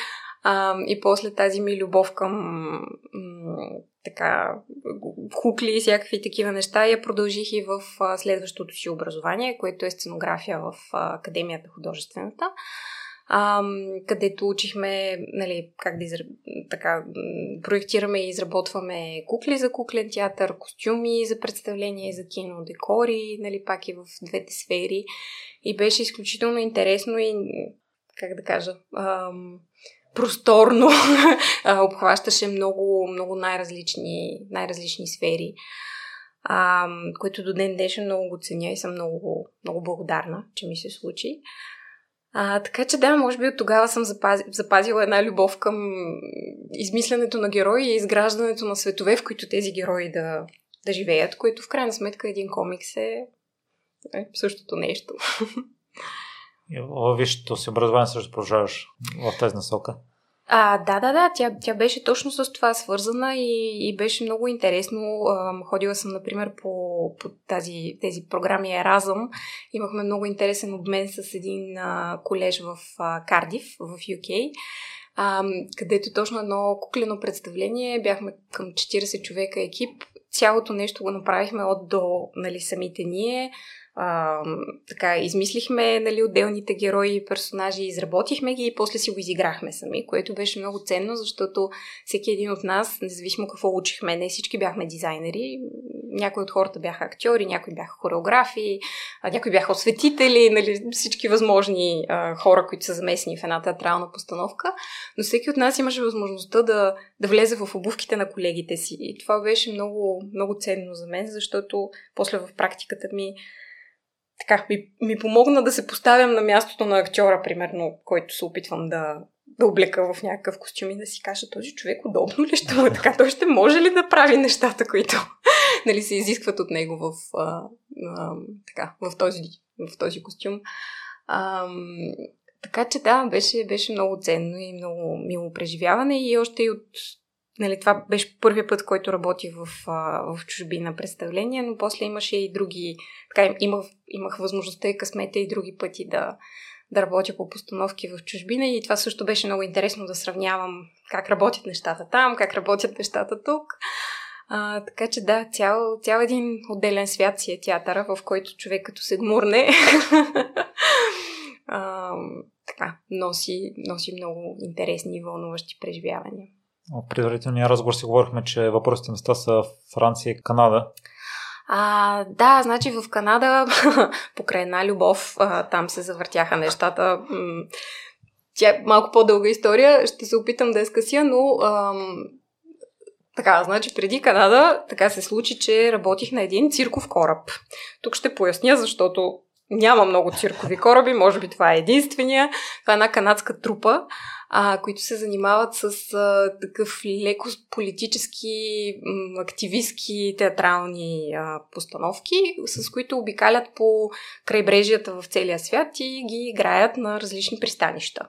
А, и после тази ми любов към, така кукли и всякакви такива неща. Я продължих и в а, следващото си образование, което е сценография в а, Академията художествената а, където учихме нали, как да изра... така, проектираме и изработваме кукли за куклен театър, костюми за представление, за кино, декори, нали, пак и в двете сфери. И беше изключително интересно и, как да кажа, ам, просторно. Обхващаше много, много най-различни, най-различни сфери. А, които до ден днешен много го ценя и съм много, много благодарна, че ми се случи. А, така че да, може би от тогава съм запази, запазила една любов към измисленето на герои и изграждането на светове, в които тези герои да, да живеят, които в крайна сметка един комикс е, е същото нещо. Висшето си образование също продължаваш в тази насока. А, да, да, да, тя, тя беше точно с това свързана и, и беше много интересно. Ходила съм, например, по, по тази, тези програми Еразъм. Имахме много интересен обмен с един а, колеж в а, Кардив, в UK, а, където точно едно куклено представление. Бяхме към 40 човека екип. Цялото нещо го направихме от до нали, самите ние а, така, измислихме нали, отделните герои и персонажи, изработихме ги и после си го изиграхме сами, което беше много ценно, защото всеки един от нас, независимо какво учихме, не всички бяхме дизайнери, някои от хората бяха актьори, някои бяха хореографи, някои бяха осветители, нали, всички възможни а, хора, които са замесени в една театрална постановка, но всеки от нас имаше възможността да, да влезе в обувките на колегите си. И това беше много, много ценно за мен, защото после в практиката ми така, ми, ми помогна да се поставям на мястото на актьора, примерно, който се опитвам да, да облека в някакъв костюм и да си кажа, този човек удобно ли ще му е така? Той ще може ли да прави нещата, които нали, се изискват от него в, а, а, така, в, този, в този костюм? А, така че да, беше, беше много ценно и много мило преживяване и още и от Нали, това беше първият път, който работи в, в чужбина представление, но после имаше и други, така имах, имах възможността и късмета и други пъти да, да работя по постановки в чужбина и това също беше много интересно да сравнявам как работят нещата там, как работят нещата тук. А, така че да, цял, цял един отделен свят си е театъра, в който човек като се гмурне а, така, носи, носи много интересни и вълнуващи преживявания. В предварителния разговор си говорихме, че въпросите места са Франция и Канада. А, да, значи в Канада, покрай една любов, там се завъртяха нещата. Тя е малко по-дълга история, ще се опитам да я скъся, но ам, така, значи преди Канада така се случи, че работих на един цирков кораб. Тук ще поясня, защото няма много циркови кораби, може би това е единствения. Това е една канадска трупа, а, които се занимават с а, такъв леко политически, м, активистки, театрални а, постановки, с които обикалят по крайбрежията в целия свят и ги играят на различни пристанища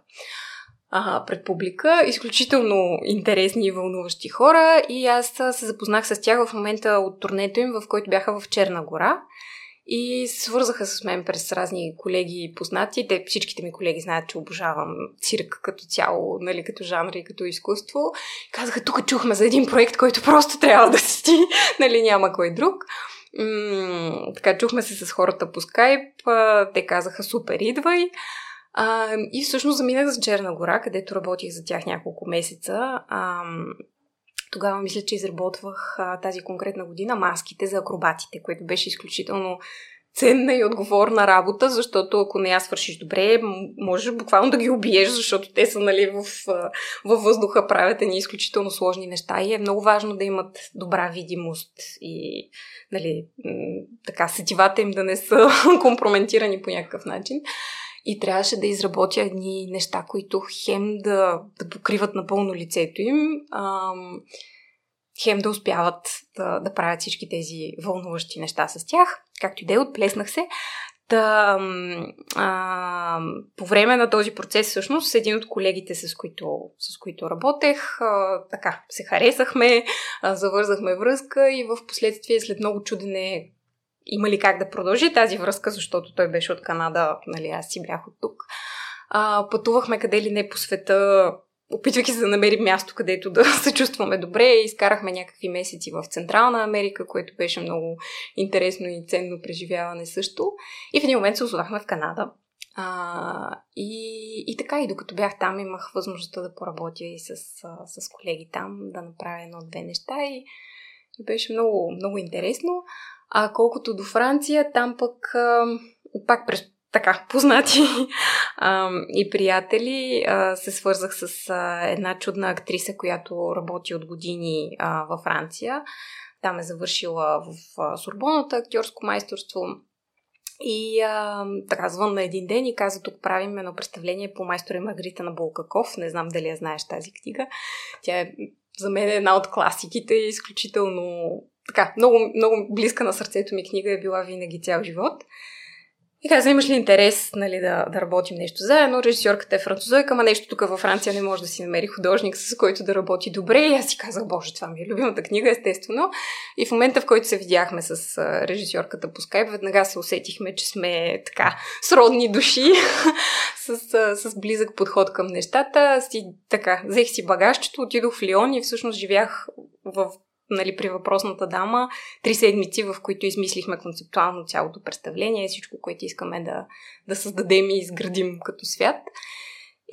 а, пред публика. Изключително интересни и вълнуващи хора и аз се запознах с тях в момента от турнето им, в който бяха в Черна гора. И свързаха с мен през разни колеги и познати. Те, всичките ми колеги знаят, че обожавам цирк като цяло, нали, като жанр и като изкуство. Казаха, тук чухме за един проект, който просто трябва да си нали, няма кой друг. М- така, чухме се с хората по скайп, те казаха, супер, идвай. А, и всъщност заминах за Черна гора, където работих за тях няколко месеца. А, тогава мисля, че изработвах а, тази конкретна година маските за акробатите, което беше изключително ценна и отговорна работа, защото ако не я свършиш добре, можеш буквално да ги убиеш, защото те са нали, в, във въздуха, правят едни изключително сложни неща и е много важно да имат добра видимост и нали, така сетивата им да не са компрометирани по някакъв начин и трябваше да изработя едни неща, които хем да, да покриват напълно лицето им, ам, хем да успяват да, да правят всички тези вълнуващи неща с тях. Както и да е, отплеснах се. Та, а, по време на този процес, всъщност, един от колегите, с които, с които работех, а, така, се харесахме, а, завързахме връзка и в последствие, след много чудене има ли как да продължи тази връзка, защото той беше от Канада, нали, аз си бях от тук. А, пътувахме къде ли не по света, опитвайки се да намерим място, където да се чувстваме добре. Изкарахме някакви месеци в Централна Америка, което беше много интересно и ценно преживяване също. И в един момент се озовахме в Канада. А, и, и така, и докато бях там, имах възможността да поработя и с, с колеги там, да направя едно-две неща и, и беше много, много интересно. А колкото до Франция, там пък а, пак през така познати а, и приятели а, се свързах с а, една чудна актриса, която работи от години а, във Франция. Там е завършила в а, Сурбоната актьорско майсторство. И а, така звънна един ден и каза, тук правим едно представление по майстора и Маргарита на Булгаков. Не знам дали я знаеш тази книга. Тя е за мен е една от класиките, изключително така, много, много близка на сърцето ми книга е била винаги цял живот. И каза, имаш ли интерес нали, да, да работим нещо заедно? Режисьорката е французойка, ама нещо тук във Франция не може да си намери художник, с който да работи добре. И аз си казах, боже, това ми е любимата книга, естествено. И в момента, в който се видяхме с режисьорката по скайп, веднага се усетихме, че сме така сродни души, с, с близък подход към нещата. Си, така, взех си багажчето, отидох в Лион и всъщност живях в нали, при въпросната дама, три седмици, в които измислихме концептуално цялото представление, всичко, което искаме да, да създадем и изградим като свят.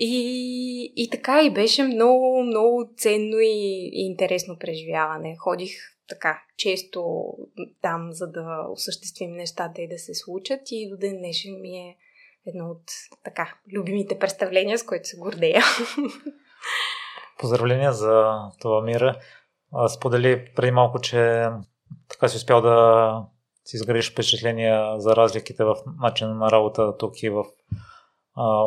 И, и така и беше много, много ценно и, и интересно преживяване. Ходих така често там, за да осъществим нещата и да се случат и до ден днешен ми е едно от така любимите представления, с които се гордея. Поздравления за това, Мира сподели преди малко, че така си успял да си изградиш впечатления за разликите в начина на работа тук и в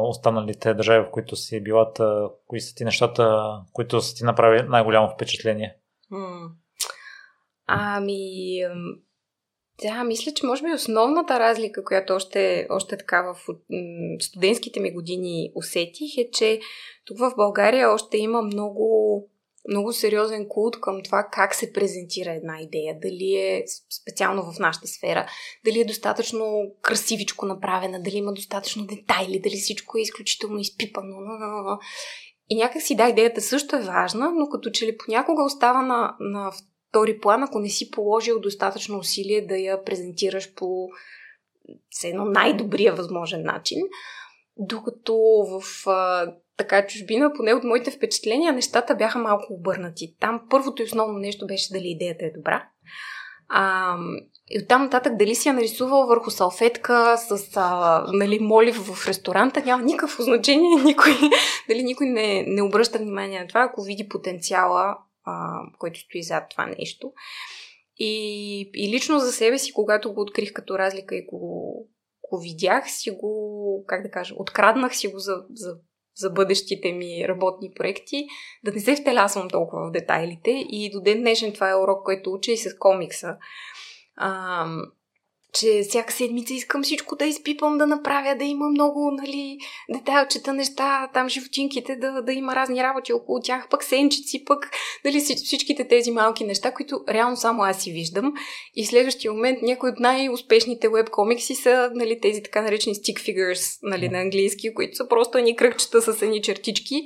останалите държави, в които си била, кои са ти нещата, които са ти направи най-голямо впечатление? Ами, да, мисля, че може би основната разлика, която още, още така в студентските ми години усетих е, че тук в България още има много много сериозен култ към това как се презентира една идея. Дали е специално в нашата сфера, дали е достатъчно красивичко направена, дали има достатъчно детайли, дали всичко е изключително изпипано. И някакси да, идеята също е важна, но като че ли понякога остава на, на втори план, ако не си положил достатъчно усилие да я презентираш по едно най-добрия възможен начин. Докато в така чужбина, поне от моите впечатления, нещата бяха малко обърнати. Там първото и основно нещо беше дали идеята е добра. А, и оттам нататък дали си я нарисувал върху салфетка с а, нали, молив в ресторанта, няма никакво значение. Никой, дали никой не, не обръща внимание на това, ако види потенциала, а, който стои зад това нещо. И, и лично за себе си, когато го открих като разлика и го, го видях, си го, как да кажа, откраднах си го за, за за бъдещите ми работни проекти, да не се втелясвам толкова в детайлите и до ден днешен това е урок, който уча и с комикса. А, че всяка седмица искам всичко да изпипам, да направя, да има много, нали, детайлчета, неща, там животинките, да, да има разни работи около тях, пък сенчици, пък, нали, всичките тези малки неща, които реално само аз си виждам. И в следващия момент някои от най-успешните веб комикси са, нали, тези така наречени stick figures, нали, на английски, които са просто едни кръгчета с едни чертички.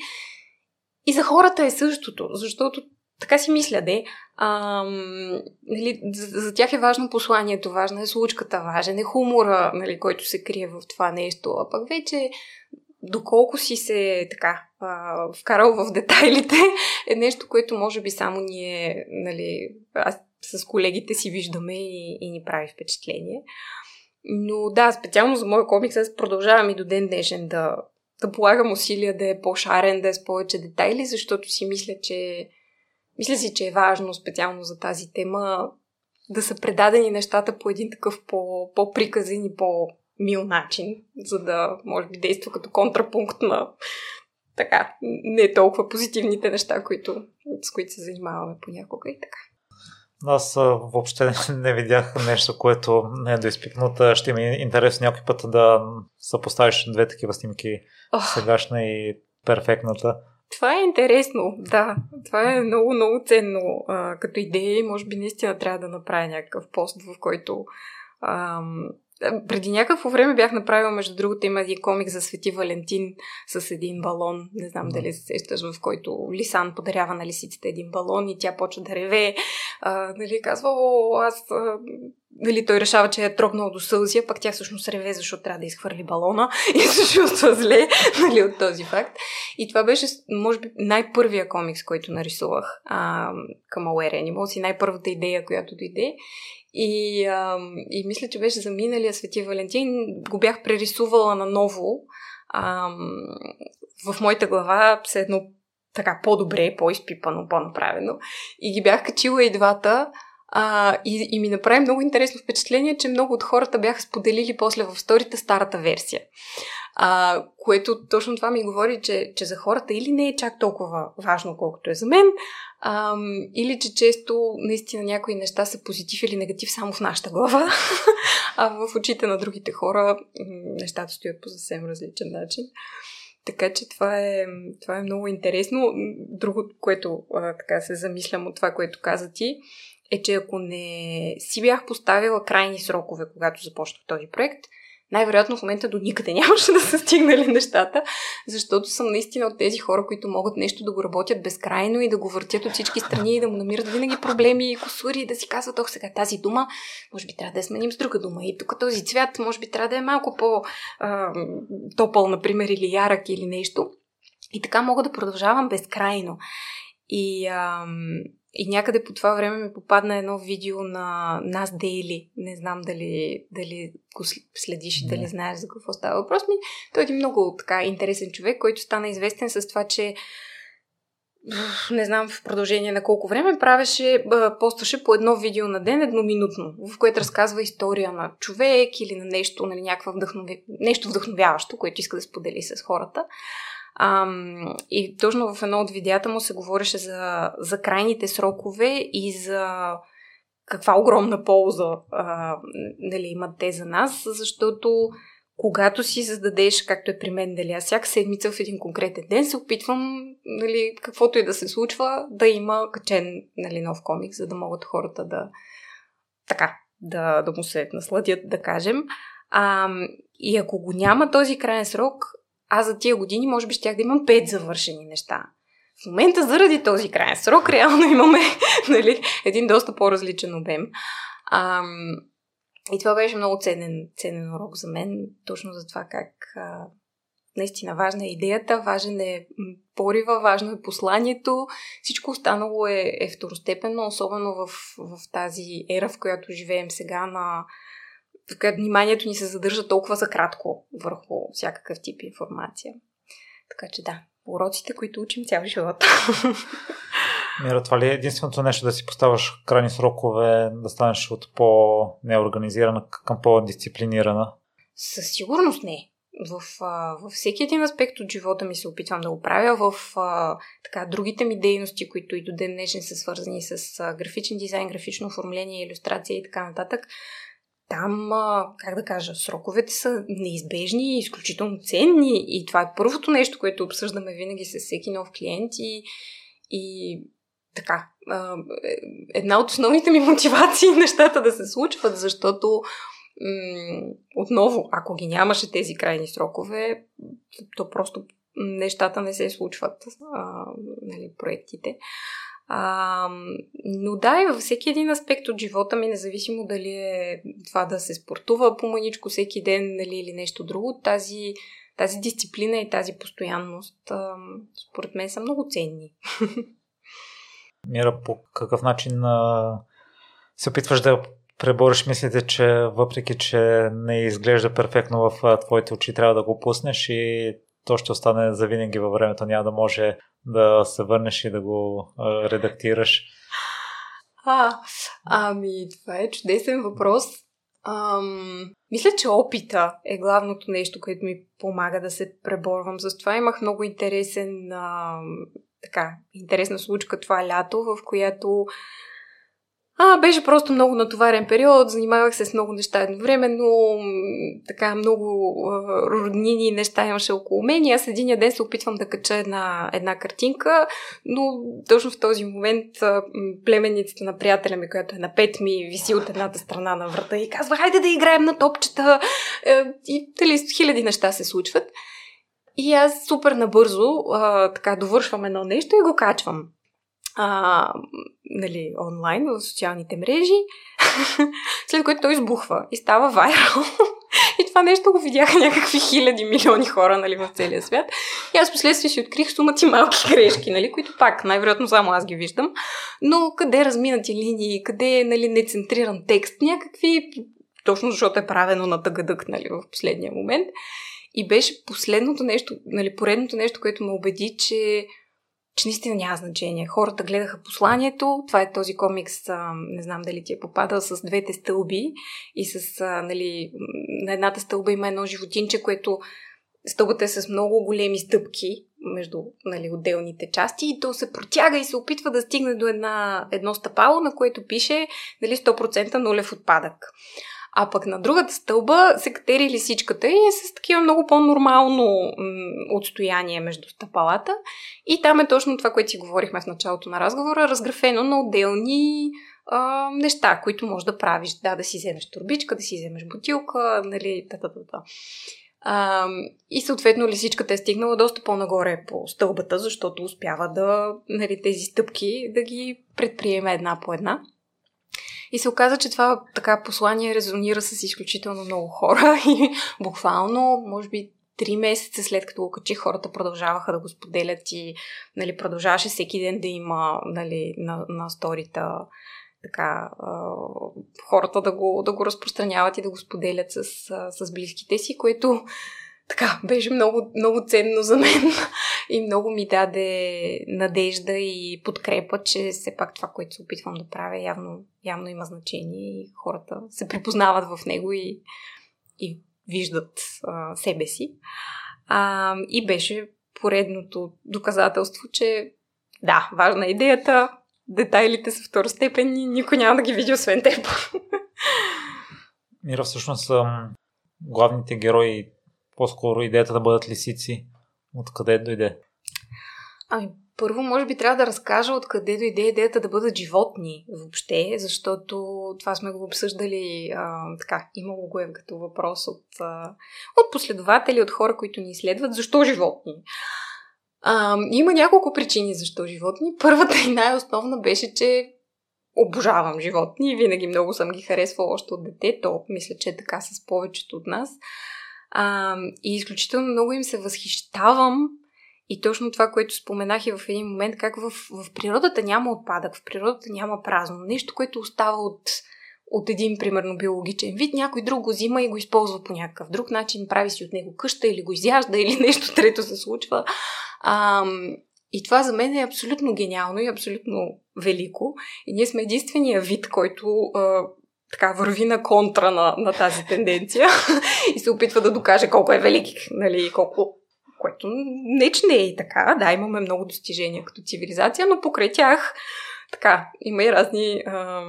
И за хората е същото, защото така си мисля, де. А, нали, за, за тях е важно посланието, важна е случката, важен е хумора, нали, който се крие в това нещо. А пък вече доколко си се така а, вкарал в детайлите е нещо, което може би само ние, нали, аз с колегите си виждаме и, и ни прави впечатление. Но да, специално за моя комикс аз продължавам и до ден днешен да, да полагам усилия да е по-шарен, да е с повече детайли, защото си мисля, че мисля си, че е важно специално за тази тема да са предадени нещата по един такъв по, по-приказен и по-мил начин, за да може би действа като контрапункт на така, не толкова позитивните неща, които, с които се занимаваме понякога и така. Аз въобще не видях нещо, което не е доизпипнато. Ще има интересно някой път да съпоставиш две такива снимки, oh. сегашна и перфектната. Това е интересно, да. Това е много, много ценно а, като идея и може би наистина трябва да направя някакъв пост, в който ам, преди някакво време бях направила, между другото, има един комик за Свети Валентин с един балон. Не знам дали се сещаш, в който Лисан подарява на лисиците един балон и тя почва да реве. А, нали, казва, о, аз а, нали, той решава, че е трогнал до сълзи, а пък тя всъщност реве, защото трябва да изхвърли балона и се чувства зле нали, от този факт. И това беше, може би, най-първия комикс, който нарисувах а, към Aware Animals и най-първата идея, която дойде. И, а, и мисля, че беше за миналия Свети Валентин. Го бях прерисувала наново. А, в моята глава все едно така по-добре, по-изпипано, по-направено. И ги бях качила и двата. А, и, и ми направи много интересно впечатление, че много от хората бяха споделили после в сторите старата версия. А, което точно това ми говори, че, че за хората или не е чак толкова важно, колкото е за мен, а, или че често наистина някои неща са позитив или негатив само в нашата глава, а в очите на другите хора нещата стоят по съвсем различен начин. Така че това е, това е много интересно. Другото, което а, така се замислям от това, което каза ти, е, че ако не си бях поставила крайни срокове, когато започнах този проект, най-вероятно в момента до никъде нямаше да са стигнали нещата, защото съм наистина от тези хора, които могат нещо да го работят безкрайно и да го въртят от всички страни и да му намират винаги проблеми и косури и да си казват, ох, сега тази дума, може би трябва да я сменим с друга дума и тук този цвят, може би трябва да е малко по-топъл, например, или ярък или нещо. И така мога да продължавам безкрайно. И ам, и някъде по това време ми попадна едно видео на нас Дейли. Не знам дали, дали го следиш и дали знаеш за какво става въпрос. Ми, той е много така интересен човек, който стана известен с това, че не знам в продължение на колко време, правеше, постваше по едно видео на ден, едноминутно, в което разказва история на човек или на нещо, нали, някаква вдъхнови... нещо вдъхновяващо, което иска да сподели с хората. Ам, и точно в едно от видеята му се говореше за, за крайните срокове и за каква огромна полза а, нали, имат те за нас, защото когато си зададеш, както е при мен, дали аз всяка седмица в един конкретен ден се опитвам, нали, каквото и да се случва, да има качен нали, нов комик, за да могат хората да така, да, да му се насладят, да кажем. А, и ако го няма този крайен срок, аз за тия години може би щях да имам пет завършени неща. В момента заради този крайен срок реално имаме нали, един доста по-различен обем. Ам, и това беше много ценен, ценен урок за мен, точно за това как а, наистина важна е идеята, важен е порива, важно е посланието. Всичко останало е, е второстепенно, особено в, в тази ера, в която живеем сега на която вниманието ни се задържа толкова за кратко върху всякакъв тип информация. Така че да, уроците, които учим цял живот. Мира, това ли е единственото нещо да си поставяш крайни срокове, да станеш от по-неорганизирана към по-дисциплинирана? Със сигурност не. В, а, във всеки един аспект от живота ми се опитвам да го правя. В а, така, другите ми дейности, които и до ден днешен са свързани с а, графичен дизайн, графично оформление, иллюстрация и така нататък, там, как да кажа, сроковете са неизбежни и изключително ценни и това е първото нещо, което обсъждаме винаги с всеки нов клиент и, и така, е, една от основните ми мотивации нещата да се случват, защото м- отново, ако ги нямаше тези крайни срокове, то просто нещата не се случват, а, нали, проектите. А, но да, и във всеки един аспект от живота ми, независимо дали е това да се спортува по маничко всеки ден нали, или нещо друго, тази, тази дисциплина и тази постоянност, а, според мен са много ценни. Мира, по какъв начин а, се опитваш да пребориш мислите, че въпреки, че не изглежда перфектно в твоите очи, трябва да го пуснеш и то ще остане завинаги във времето, няма да може да се върнеш и да го а, редактираш? А, ами, това е чудесен въпрос. Ам, мисля, че опита е главното нещо, което ми помага да се преборвам. За това имах много интересен, ам, така, интересна случка това лято, в която А, беше просто много натоварен период, занимавах се с много неща едновременно, така много роднини неща имаше около мен и аз един ден се опитвам да кача една, една картинка, но точно в този момент племенницата на приятеля ми, която е на пет ми, виси от едната страна на врата и казва, хайде да играем на топчета е, и дали, хиляди неща се случват. И аз супер набързо а, така довършвам едно нещо и го качвам а, нали, онлайн, в социалните мрежи, след което той избухва и става вайрал. и това нещо го видяха някакви хиляди милиони хора нали, в целия свят. И аз последствие си открих сумати малки грешки, нали, които пак най-вероятно само аз ги виждам. Но къде разминати линии, къде е нали, нецентриран текст, някакви, точно защото е правено на тъгъдък нали, в последния момент. И беше последното нещо, нали, поредното нещо, което ме убеди, че че наистина няма значение. Хората гледаха посланието. Това е този комикс, не знам дали ти е попадал, с двете стълби и с, нали, на едната стълба има едно животинче, което стълбата е с много големи стъпки между нали, отделните части и то се протяга и се опитва да стигне до една, едно стъпало, на което пише нали, 100% нулев отпадък. А пък на другата стълба се катери лисичката и е с такива много по-нормално отстояние между стъпалата. И там е точно това, което си говорихме в началото на разговора, разграфено на отделни а, неща, които можеш да правиш. Да, да си вземеш турбичка, да си вземеш бутилка, нали, та-та-та. А, и съответно лисичката е стигнала доста по-нагоре по стълбата, защото успява да, нали, тези стъпки да ги предприеме една по една. И се оказа, че това така послание резонира с изключително много хора и буквално, може би, три месеца след като го качих, хората продължаваха да го споделят и нали, продължаваше всеки ден да има нали, на, на сторита така, хората да го, да го разпространяват и да го споделят с, с близките си, което така, беше много, много ценно за мен и много ми даде надежда и подкрепа, че все пак това, което се опитвам да правя, явно, явно има значение и хората се припознават в него и, и виждат а, себе си. А, и беше поредното доказателство, че да, важна е идеята, детайлите са второстепенни, никой няма да ги види освен теб. Мира, всъщност главните герои по-скоро идеята да бъдат лисици. Откъде дойде? Ами, първо, може би трябва да разкажа откъде дойде идеята да бъдат животни въобще, защото това сме го обсъждали, а, така, имало го е като въпрос от, а, от последователи, от хора, които ни изследват, защо животни. А, има няколко причини защо животни. Първата и най-основна беше, че обожавам животни и винаги много съм ги харесвала още от дете. То мисля, че е така с повечето от нас. А, и изключително много им се възхищавам. И точно това, което споменах и в един момент, как в, в природата няма отпадък, в природата няма празно. Нещо, което остава от, от един, примерно, биологичен вид, някой друг го взима и го използва по някакъв друг начин, прави си от него къща или го изяжда или нещо трето се случва. А, и това за мен е абсолютно гениално и абсолютно велико. И ние сме единствения вид, който така върви на контра на, на тази тенденция и се опитва да докаже колко е велик, нали, колко което не, че не е и така. Да, имаме много достижения като цивилизация, но покрай тях така, има и разни а,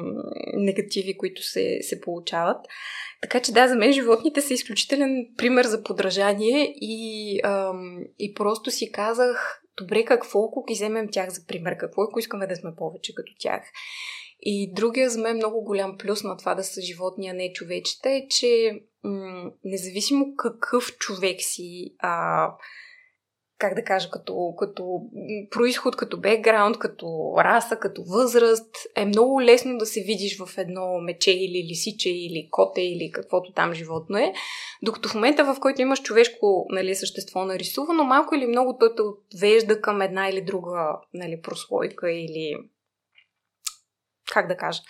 негативи, които се, се получават. Така че да, за мен животните са изключителен пример за подражание и, а, и просто си казах, добре, какво, ако ги вземем тях за пример? Какво, ако искаме да сме повече като тях? И другия за мен много голям плюс на това да са животни, а не човечета е, че м- независимо какъв човек си, а, как да кажа, като, като происход, като бекграунд, като раса, като възраст, е много лесно да се видиш в едно мече или лисиче или коте или каквото там животно е. Докато в момента, в който имаш човешко нали, същество нарисувано, малко или много то те отвежда към една или друга нали, прослойка или как да кажа,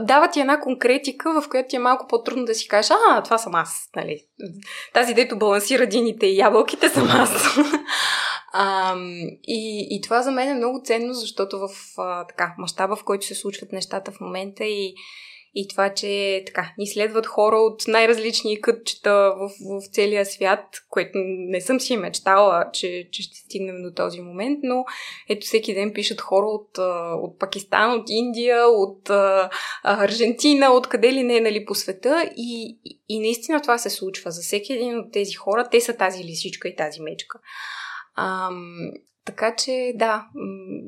дава ти една конкретика, в която ти е малко по-трудно да си кажеш, а, това съм аз, нали. Тази, дето балансира дините и ябълките, съм аз. а, и, и това за мен е много ценно, защото в а, така, мащаба, в който се случват нещата в момента и, и това, че така, ни следват хора от най-различни кътчета в, в целия свят, което не съм си мечтала, че, че ще стигнем до този момент, но ето всеки ден пишат хора от, от Пакистан, от Индия, от Аржентина, от къде ли не, нали, по света и, и наистина това се случва. За всеки един от тези хора, те са тази лисичка и тази мечка. Ам, така че да,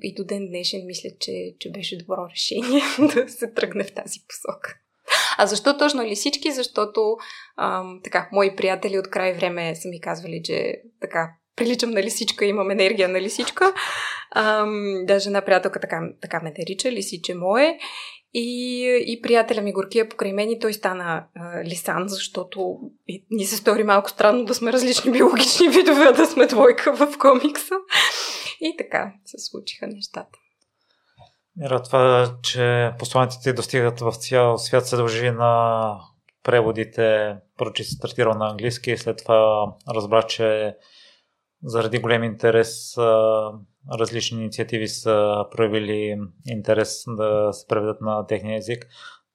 и до ден днешен мисля, че, че беше добро решение да се тръгне в тази посока. А защо точно лисички? Защото ам, така, мои приятели от край време са ми казвали, че така приличам на лисичка, имам енергия на лисичка. Ам, даже една приятелка така, така ме нарича, лисиче мое. И, и приятеля ми Горкия покрай мен и той стана а, лисан, защото ни се стори малко странно да сме различни биологични видове, да сме двойка в комикса. И така се случиха нещата. Мира, това, че посланиците достигат в цял свят се дължи на преводите. Първо, че си стартирал на английски и след това разбра, че заради голем интерес различни инициативи са проявили интерес да се преведат на техния език.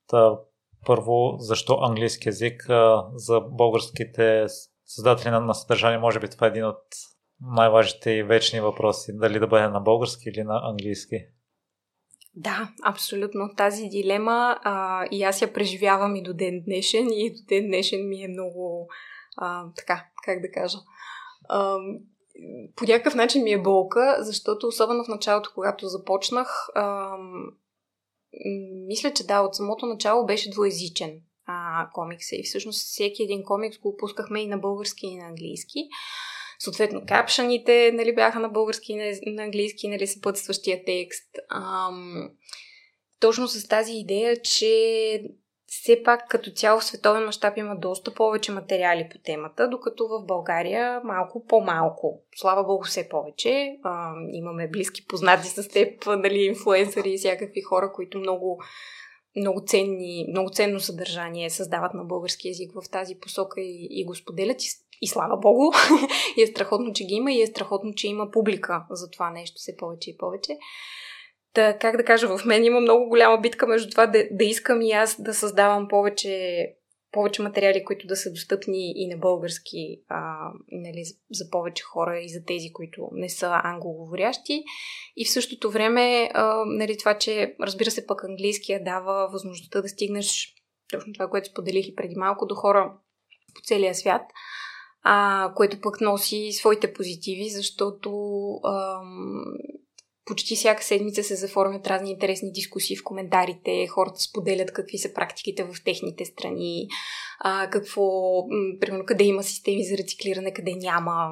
Та, първо, защо английски язик за българските създатели на съдържание? Може би това е един от най-важните и вечни въпроси. Дали да бъде на български или на английски? Да, абсолютно. Тази дилема а, и аз я преживявам и до ден днешен и до ден днешен ми е много а, така, как да кажа. А, по някакъв начин ми е болка, защото особено в началото, когато започнах, а, мисля, че да, от самото начало беше двоязичен а, комикса и всъщност всеки един комикс го пускахме и на български и на английски. Съответно, капшаните нали, бяха на български и на английски, нали, съпътстващия текст. Ам, точно с тази идея, че все пак като цяло в световен мащаб има доста повече материали по темата, докато в България малко по-малко. Слава Богу, все повече. А, имаме близки познати с теб, нали, инфлуенсъри и всякакви хора, които много, много, ценни, много ценно съдържание създават на български язик в тази посока и, и го споделят. И, и слава Богу, и е страхотно, че ги има и е страхотно, че има публика за това нещо все повече и повече. Та, как да кажа, в мен има много голяма битка между това да, да искам и аз да създавам повече, повече материали, които да са достъпни и на български а, нали, за повече хора и за тези, които не са англоговорящи. И в същото време, а, нали, това, че разбира се пък английския дава възможността да стигнеш точно това, което споделих и преди малко до хора по целия свят, а, което пък носи своите позитиви, защото ам, почти всяка седмица се заформят разни интересни дискусии в коментарите, хората споделят какви са практиките в техните страни, а, какво, примерно, къде има системи за рециклиране, къде няма,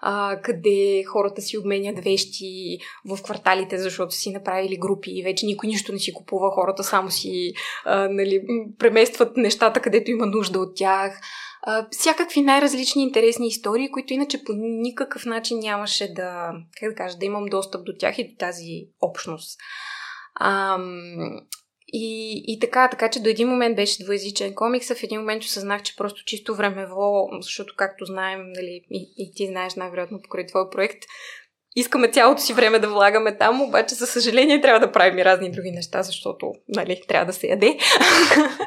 а, къде хората си обменят вещи в кварталите, защото си направили групи и вече никой нищо не си купува, хората само си а, нали, преместват нещата, където има нужда от тях всякакви най-различни интересни истории, които иначе по никакъв начин нямаше да, как да кажа, да имам достъп до тях и до тази общност. А, и, и така, така че до един момент беше двоязичен комикс, а в един момент осъзнах, че просто чисто времево, защото както знаем, нали, и, и ти знаеш най-вероятно покрай твой проект, искаме цялото си време да влагаме там, обаче за съжаление трябва да правим и разни други неща, защото нали, трябва да се яде.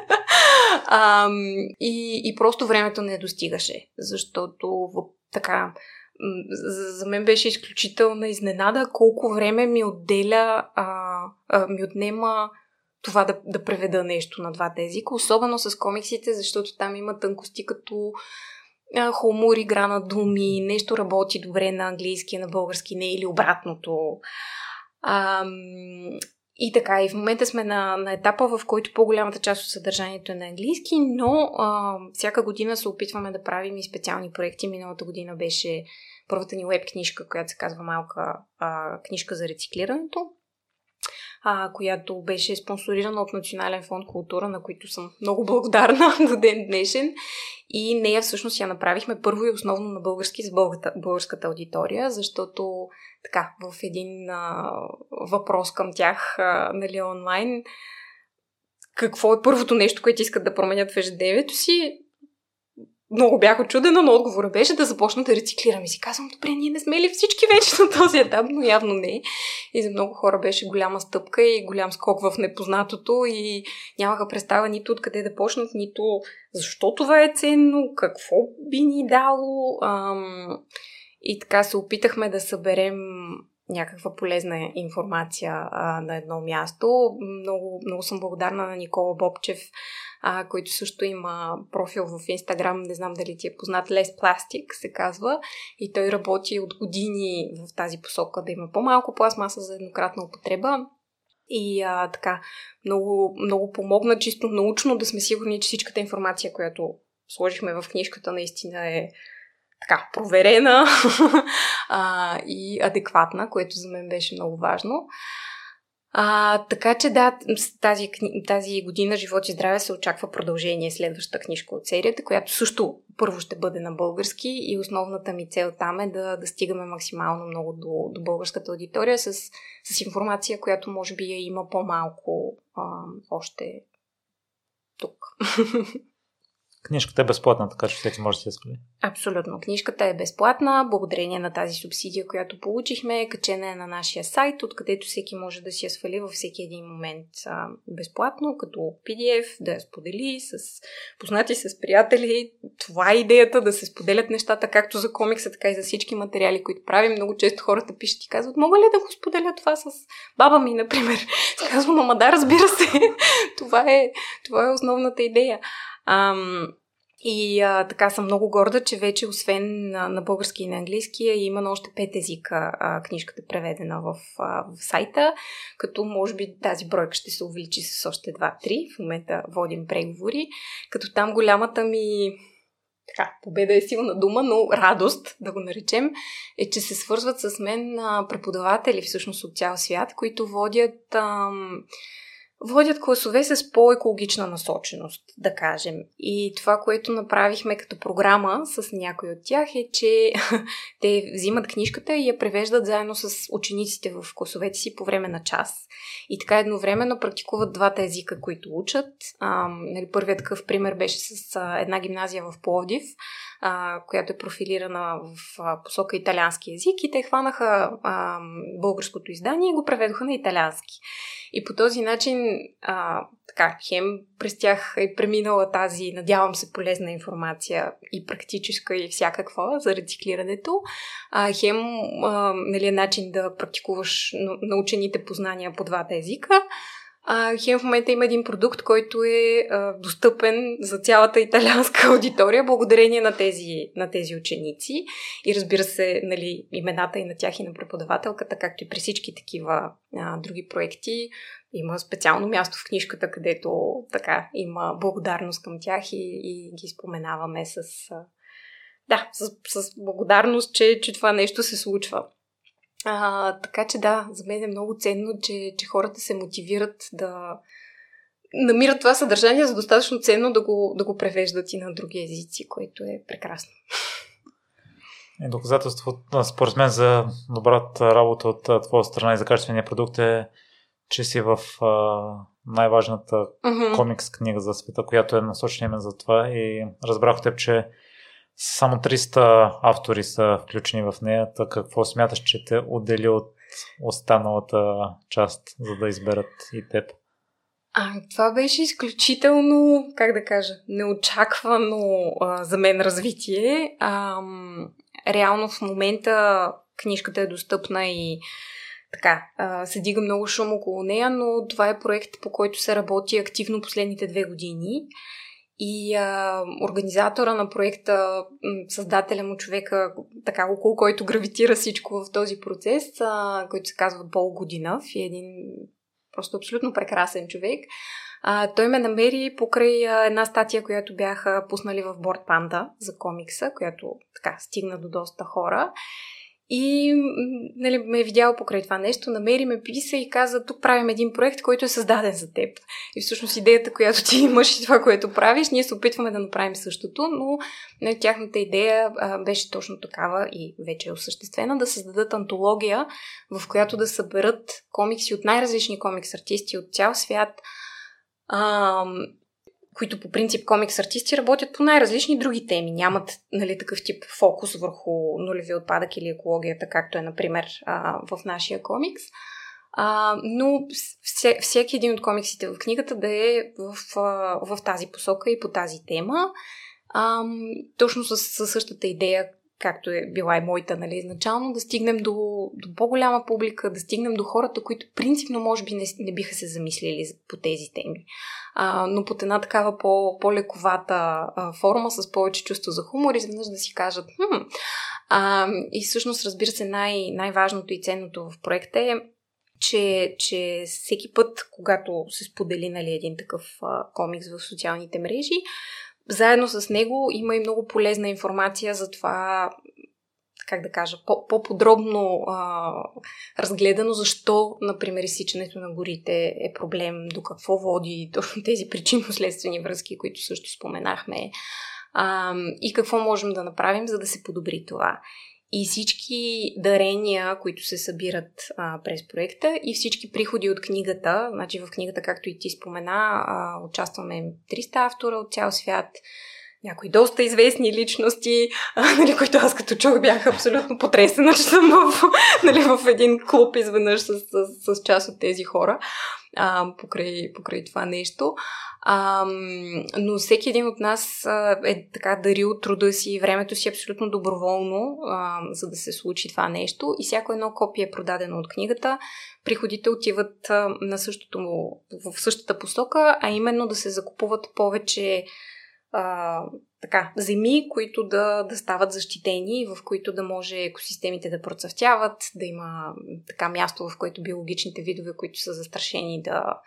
а, и, и просто времето не достигаше, защото в, така за, мен беше изключителна изненада колко време ми отделя, а, а, ми отнема това да, да преведа нещо на двата езика, особено с комиксите, защото там има тънкости като а, хумор, игра на думи, нещо работи добре на английски, на български не или обратното. А, и така, и в момента сме на, на етапа, в който по-голямата част от съдържанието е на английски, но а, всяка година се опитваме да правим и специални проекти. Миналата година беше първата ни веб книжка, която се казва Малка а, книжка за рециклирането а, която беше спонсорирана от Национален фонд култура, на които съм много благодарна до ден днешен. И нея всъщност я направихме първо и основно на български с българската, аудитория, защото така, в един а, въпрос към тях а, нали, онлайн, какво е първото нещо, което искат да променят в ежедневието си, много бях очудена, но отговора беше да започна да рециклирам. И си казвам, добре, ние не сме ли всички вече на този етап, но явно не. И за много хора беше голяма стъпка и голям скок в непознатото и нямаха представа нито откъде да почнат, нито защо това е ценно, какво би ни дало. Ам... И така се опитахме да съберем някаква полезна информация а, на едно място. Много, много съм благодарна на Никола Бобчев, а, който също има профил в Инстаграм, не знам дали ти е познат, Less Plastic се казва. И той работи от години в тази посока да има по-малко пластмаса за еднократна употреба. И а, така, много, много помогна чисто научно да сме сигурни, че всичката информация, която сложихме в книжката, наистина е така, проверена а, и адекватна, което за мен беше много важно. А, така че да, тази, тази година Живот и здраве се очаква продължение, следващата книжка от серията, която също първо ще бъде на български и основната ми цел там е да, да стигаме максимално много до, до българската аудитория с, с информация, която може би я има по-малко а, още тук. Книжката е безплатна, така че всеки може да се свали. Абсолютно. Книжката е безплатна, благодарение на тази субсидия, която получихме. Качена е на нашия сайт, откъдето всеки може да си я свали във всеки един момент а, безплатно, като PDF, да я сподели с познати, с приятели. Това е идеята да се споделят нещата, както за комикса, така и за всички материали, които правим. Много често хората пишат и казват, мога ли да го споделя това с баба ми, например? Казвам, ама да, разбира се. това, е, това е основната идея. Ам, и а, така съм много горда, че вече освен на, на български и на английски има на още пет езика а, книжката преведена в, а, в сайта, като може би тази бройка ще се увеличи с още 2-3. В момента водим преговори, като там голямата ми така, победа е силна дума, но радост, да го наречем, е, че се свързват с мен а, преподаватели всъщност от цял свят, които водят ам, водят класове с по-екологична насоченост, да кажем. И това, което направихме като програма с някой от тях е, че те взимат книжката и я превеждат заедно с учениците в класовете си по време на час. И така едновременно практикуват двата езика, които учат. А, нали, първият такъв пример беше с една гимназия в Пловдив, а, която е профилирана в а, посока италиански язик и те хванаха а, българското издание и го преведоха на италиански. И по този начин, а, така, хем през тях е преминала тази, надявам се, полезна информация и практическа и всякаква за рециклирането, а, хем а, нали, е начин да практикуваш научените познания по двата езика, а, хем в момента има един продукт, който е а, достъпен за цялата италианска аудитория, благодарение на тези, на тези ученици. И разбира се, нали, имената и на тях и на преподавателката, както и при всички такива а, други проекти, има специално място в книжката, където така има благодарност към тях и, и ги споменаваме с, да, с, с благодарност, че, че това нещо се случва. А, така че да, за мен е много ценно, че, че хората се мотивират да намират това съдържание за достатъчно ценно да го, да го превеждат и на други езици, което е прекрасно. И доказателство, според мен, за добрата работа от твоя страна и за качествения продукт е, че си в а, най-важната uh-huh. комикс книга за света, която е насочена именно за това и разбрах от теб, че само 300 автори са включени в нея. Така какво смяташ, че те отдели от останалата част, за да изберат и теб? А, това беше изключително, как да кажа, неочаквано а, за мен развитие. А, реално в момента книжката е достъпна и така, а, се дига много шум около нея, но това е проект, по който се работи активно последните две години. И а, организатора на проекта, създателя му човека, така около който гравитира всичко в този процес, а, който се казва Пол Годинов и е един просто абсолютно прекрасен човек. А, той ме намери покрай а, една статия, която бяха пуснали в Борд Панда за комикса, която така стигна до доста хора. И нали, ме е видял покрай това нещо, намери ме, писа и каза, тук правим един проект, който е създаден за теб. И всъщност идеята, която ти имаш и това, което правиш, ние се опитваме да направим същото, но нали, тяхната идея а, беше точно такава и вече е осъществена, да създадат антология, в която да съберат комикси от най-различни комикс артисти от цял свят, а, които по принцип комикс артисти работят по най-различни други теми. Нямат нали, такъв тип фокус върху нулеви отпадък или екологията, както е, например, а, в нашия комикс. А, но вся, всеки един от комиксите в книгата да е в, в, в тази посока и по тази тема. А, точно с, с същата идея, както е била и моята, нали, изначално, да стигнем до, до по-голяма публика, да стигнем до хората, които принципно може би не, не биха се замислили по тези теми. А, но под една такава по, по-лековата форма, с повече чувство за хумор, изведнъж да си кажат, хм. А, и всъщност, разбира се, най- най-важното и ценното в проекта е че, че всеки път, когато се сподели нали, един такъв а, комикс в социалните мрежи, заедно с него има и много полезна информация за това, как да кажа, по-подробно а, разгледано защо, например, изсичането на горите е проблем, до какво води точно тези причинно-следствени връзки, които също споменахме, а, и какво можем да направим, за да се подобри това и всички дарения, които се събират а, през проекта и всички приходи от книгата, значи в книгата, както и ти спомена, а, участваме 300 автора от цял свят, някои доста известни личности, а, нали, които аз като чух бях абсолютно потресена, че съм в, нали, в един клуб изведнъж с, с, с част от тези хора а, покрай, покрай това нещо. А, но всеки един от нас е така дарил труда си и времето си абсолютно доброволно, а, за да се случи това нещо. И всяко едно копие е продадено от книгата. Приходите отиват на същото, в същата посока, а именно да се закупуват повече а, така, земи, които да, да стават защитени, в които да може екосистемите да процъфтяват, да има така място, в което биологичните видове, които са застрашени, да,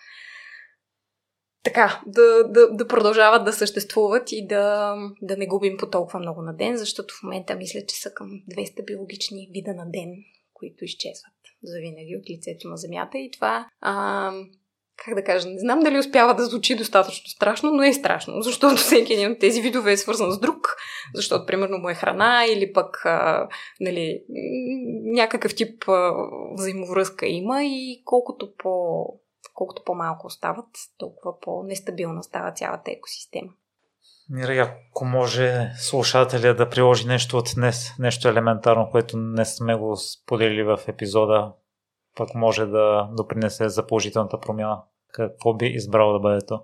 така, да, да, да продължават да съществуват и да, да не губим по толкова много на ден, защото в момента мисля, че са към 200 биологични вида на ден, които изчезват завинаги от лицето на Земята. И това а, как да кажа, не знам дали успява да звучи достатъчно страшно, но е страшно, защото всеки един от тези видове е свързан с друг, защото примерно му е храна или пък а, нали, някакъв тип а, взаимовръзка има и колкото по колкото по-малко остават, толкова по-нестабилна става цялата екосистема. Мира, ако може слушателя да приложи нещо от днес, нещо елементарно, което не сме го споделили в епизода, пък може да допринесе за положителната промяна. Какво би избрал да бъде то?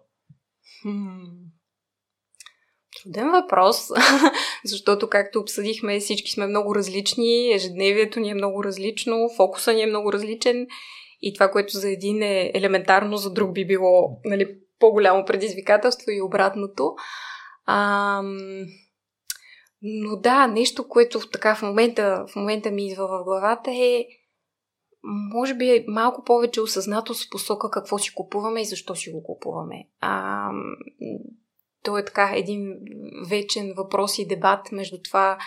Труден въпрос, защото както обсъдихме, всички сме много различни, ежедневието ни е много различно, фокуса ни е много различен и това, което за един е елементарно, за друг би било нали, по-голямо предизвикателство и обратното. А, но да, нещо, което така в момента, в момента ми идва в главата е може би е малко повече осъзнатост в посока какво си купуваме и защо си го купуваме. А, то е така един вечен въпрос и дебат между това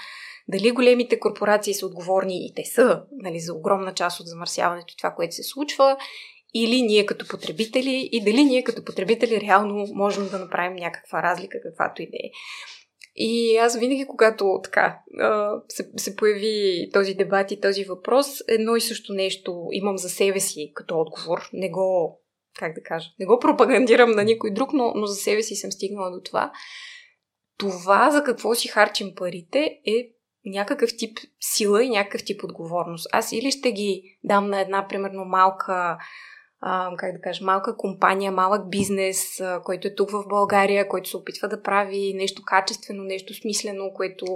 дали големите корпорации са отговорни и те са нали, за огромна част от замърсяването и това, което се случва, или ние като потребители и дали ние като потребители реално можем да направим някаква разлика, каквато и да е. И аз винаги, когато така се, се появи този дебат и този въпрос, едно и също нещо имам за себе си като отговор. Не го, как да кажа, не го пропагандирам на никой друг, но, но за себе си съм стигнала до това. Това за какво си харчим парите е някакъв тип сила и някакъв тип отговорност. Аз или ще ги дам на една, примерно, малка как да кажа, малка компания, малък бизнес, който е тук в България, който се опитва да прави нещо качествено, нещо смислено, което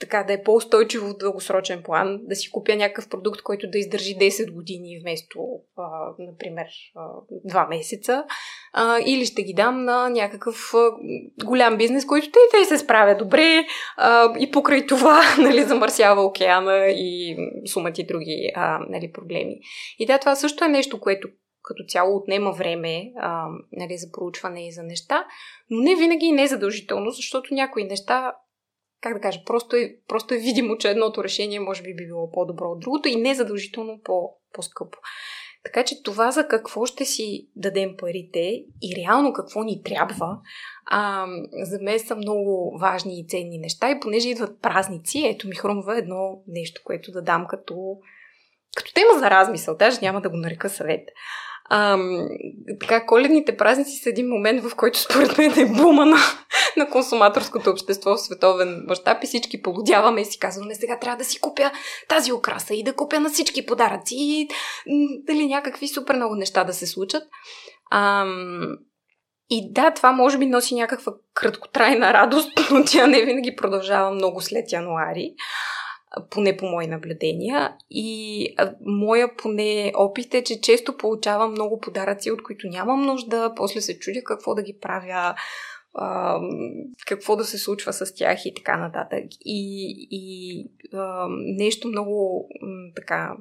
така да е по-устойчиво в дългосрочен план, да си купя някакъв продукт, който да издържи 10 години вместо, а, например, а, 2 месеца, а, или ще ги дам на някакъв а, голям бизнес, който те, те се справя добре а, и покрай това нали, замърсява океана и сумати други а, нали, проблеми. И да, това също е нещо, което като цяло отнема време а, нали, за проучване и за неща, но не винаги и не е задължително, защото някои неща как да кажа, просто е, просто е видимо, че едното решение може би би било по-добро от другото и не задължително по, по-скъпо. Така че това за какво ще си дадем парите и реално какво ни трябва, а, за мен са много важни и ценни неща. И понеже идват празници, ето ми хрумва едно нещо, което да дам като, като тема за размисъл. Даже няма да го нарека съвет. Ам, така, коледните празници са един момент, в който според мен е бума на, на консуматорското общество в световен мащаб и всички полудяваме и си казваме, сега трябва да си купя тази украса и да купя на всички подаръци и дали някакви супер много неща да се случат. Ам, и да, това може би носи някаква краткотрайна радост, но тя не винаги продължава много след януари поне по мои наблюдения. И моя поне опит е, че често получавам много подаръци, от които нямам нужда, после се чудя какво да ги правя, какво да се случва с тях и така нататък. И, и нещо много така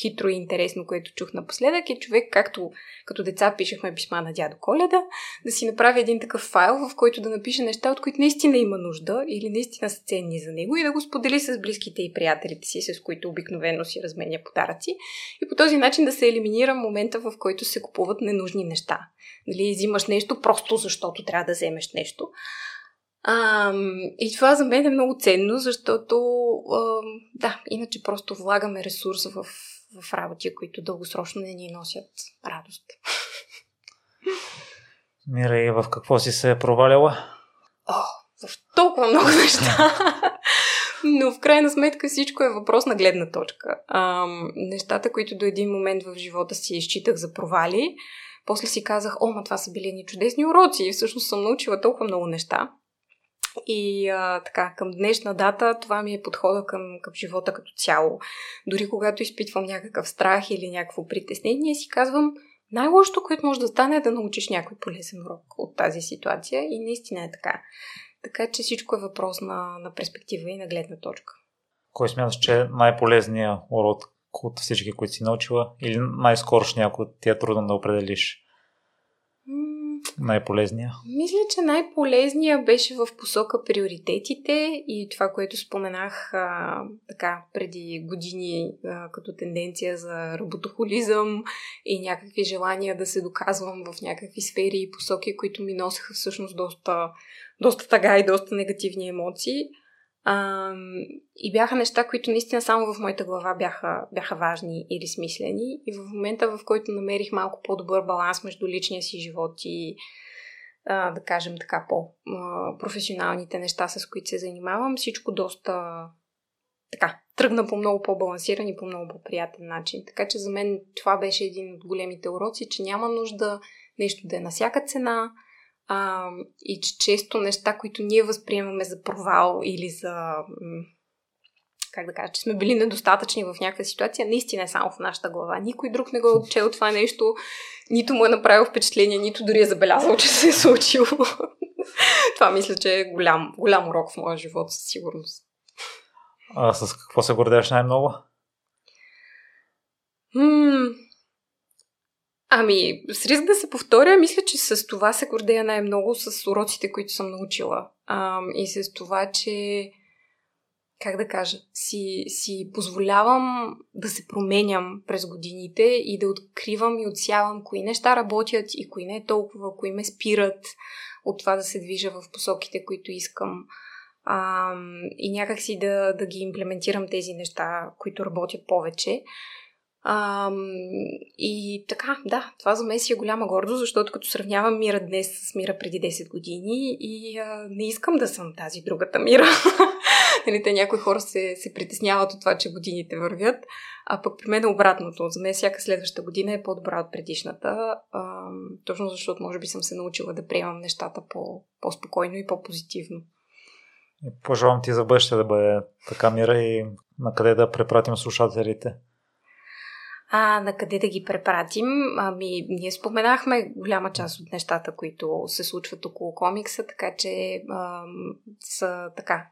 хитро и интересно, което чух напоследък е човек, както като деца пишехме писма на дядо Коледа, да си направи един такъв файл, в който да напише неща, от които наистина има нужда или наистина са ценни за него и да го сподели с близките и приятелите си, с които обикновено си разменя подаръци. И по този начин да се елиминира момента, в който се купуват ненужни неща. Дали взимаш нещо просто защото трябва да вземеш нещо. А, и това за мен е много ценно, защото а, да, иначе просто влагаме ресурс в, в работи, които дългосрочно не ни носят радост. Мира, и в какво си се е проваляла? О, в толкова много неща. Но в крайна сметка всичко е въпрос на гледна точка. А, нещата, които до един момент в живота си изчитах за провали, после си казах, о, ма това са били ни чудесни уроци и всъщност съм научила толкова много неща. И а, така, към днешна дата това ми е подхода към, към живота като цяло. Дори когато изпитвам някакъв страх или някакво притеснение, си казвам, най-лошото, което може да стане е да научиш някой полезен урок от тази ситуация и наистина е така. Така че всичко е въпрос на, на перспектива и на гледна точка. Кой смяташ, че е най-полезният урок от всички, които си научила или най-скорошния, ако ти е трудно да определиш? Най-полезния? Мисля, че най-полезния беше в посока приоритетите и това, което споменах а, така преди години а, като тенденция за работохолизъм и някакви желания да се доказвам в някакви сфери и посоки, които ми носеха всъщност доста, доста тага и доста негативни емоции. А, и бяха неща, които наистина само в моята глава бяха, бяха важни или смислени. И в момента, в който намерих малко по-добър баланс между личния си живот и, а, да кажем така, по-професионалните неща, с които се занимавам, всичко доста така, тръгна по много по-балансиран и по много по-приятен начин. Така че за мен това беше един от големите уроци, че няма нужда нещо да е на всяка цена, а, и че често неща, които ние възприемаме за провал или за как да кажа, че сме били недостатъчни в някаква ситуация, наистина е само в нашата глава. Никой друг не го е отчел това нещо, нито му е направил впечатление, нито дори е забелязал, че се е случило. това мисля, че е голям, голям урок в моя живот, със сигурност. А с какво се гордееш най-много? М- Ами, с риск да се повторя, мисля, че с това се гордея най-много с уроците, които съм научила. А, и с това, че, как да кажа, си, си позволявам да се променям през годините и да откривам и отсявам кои неща работят и кои не толкова, кои ме спират от това да се движа в посоките, които искам. А, и някакси да, да ги имплементирам тези неща, които работят повече. А, и така, да, това за мен си е голяма гордост, защото като сравнявам мира днес с мира преди 10 години и а, не искам да съм тази другата мира. нали, те някои хора се, се притесняват от това, че годините вървят, а пък при мен е обратното. За мен всяка следваща година е по-добра от предишната, а, точно защото може би съм се научила да приемам нещата по, по-спокойно и по-позитивно. Пожелавам ти за бъдеще да бъде така мира и на къде да препратим слушателите. А, на къде да ги препратим? Ами, ние споменахме голяма част от нещата, които се случват около комикса, така че а, са така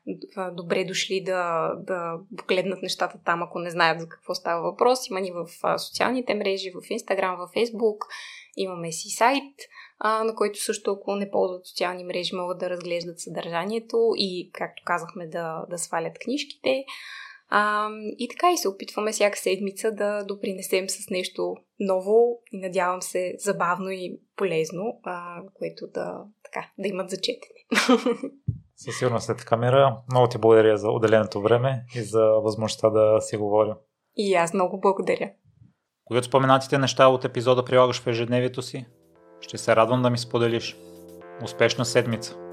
добре дошли да, да погледнат нещата там, ако не знаят за какво става въпрос. Има ни в социалните мрежи, в Инстаграм, в Фейсбук. Имаме си сайт, а, на който също, ако не ползват социални мрежи, могат да разглеждат съдържанието и, както казахме, да, да свалят книжките. А, и така и се опитваме всяка седмица да допринесем с нещо ново и надявам се забавно и полезно, а, което да, така, да имат зачетене. Със сигурност след камера. Много ти благодаря за отделеното време и за възможността да си говоря. И аз много благодаря. Кои от споменатите неща от епизода прилагаш в ежедневието си? Ще се радвам да ми споделиш. Успешна седмица!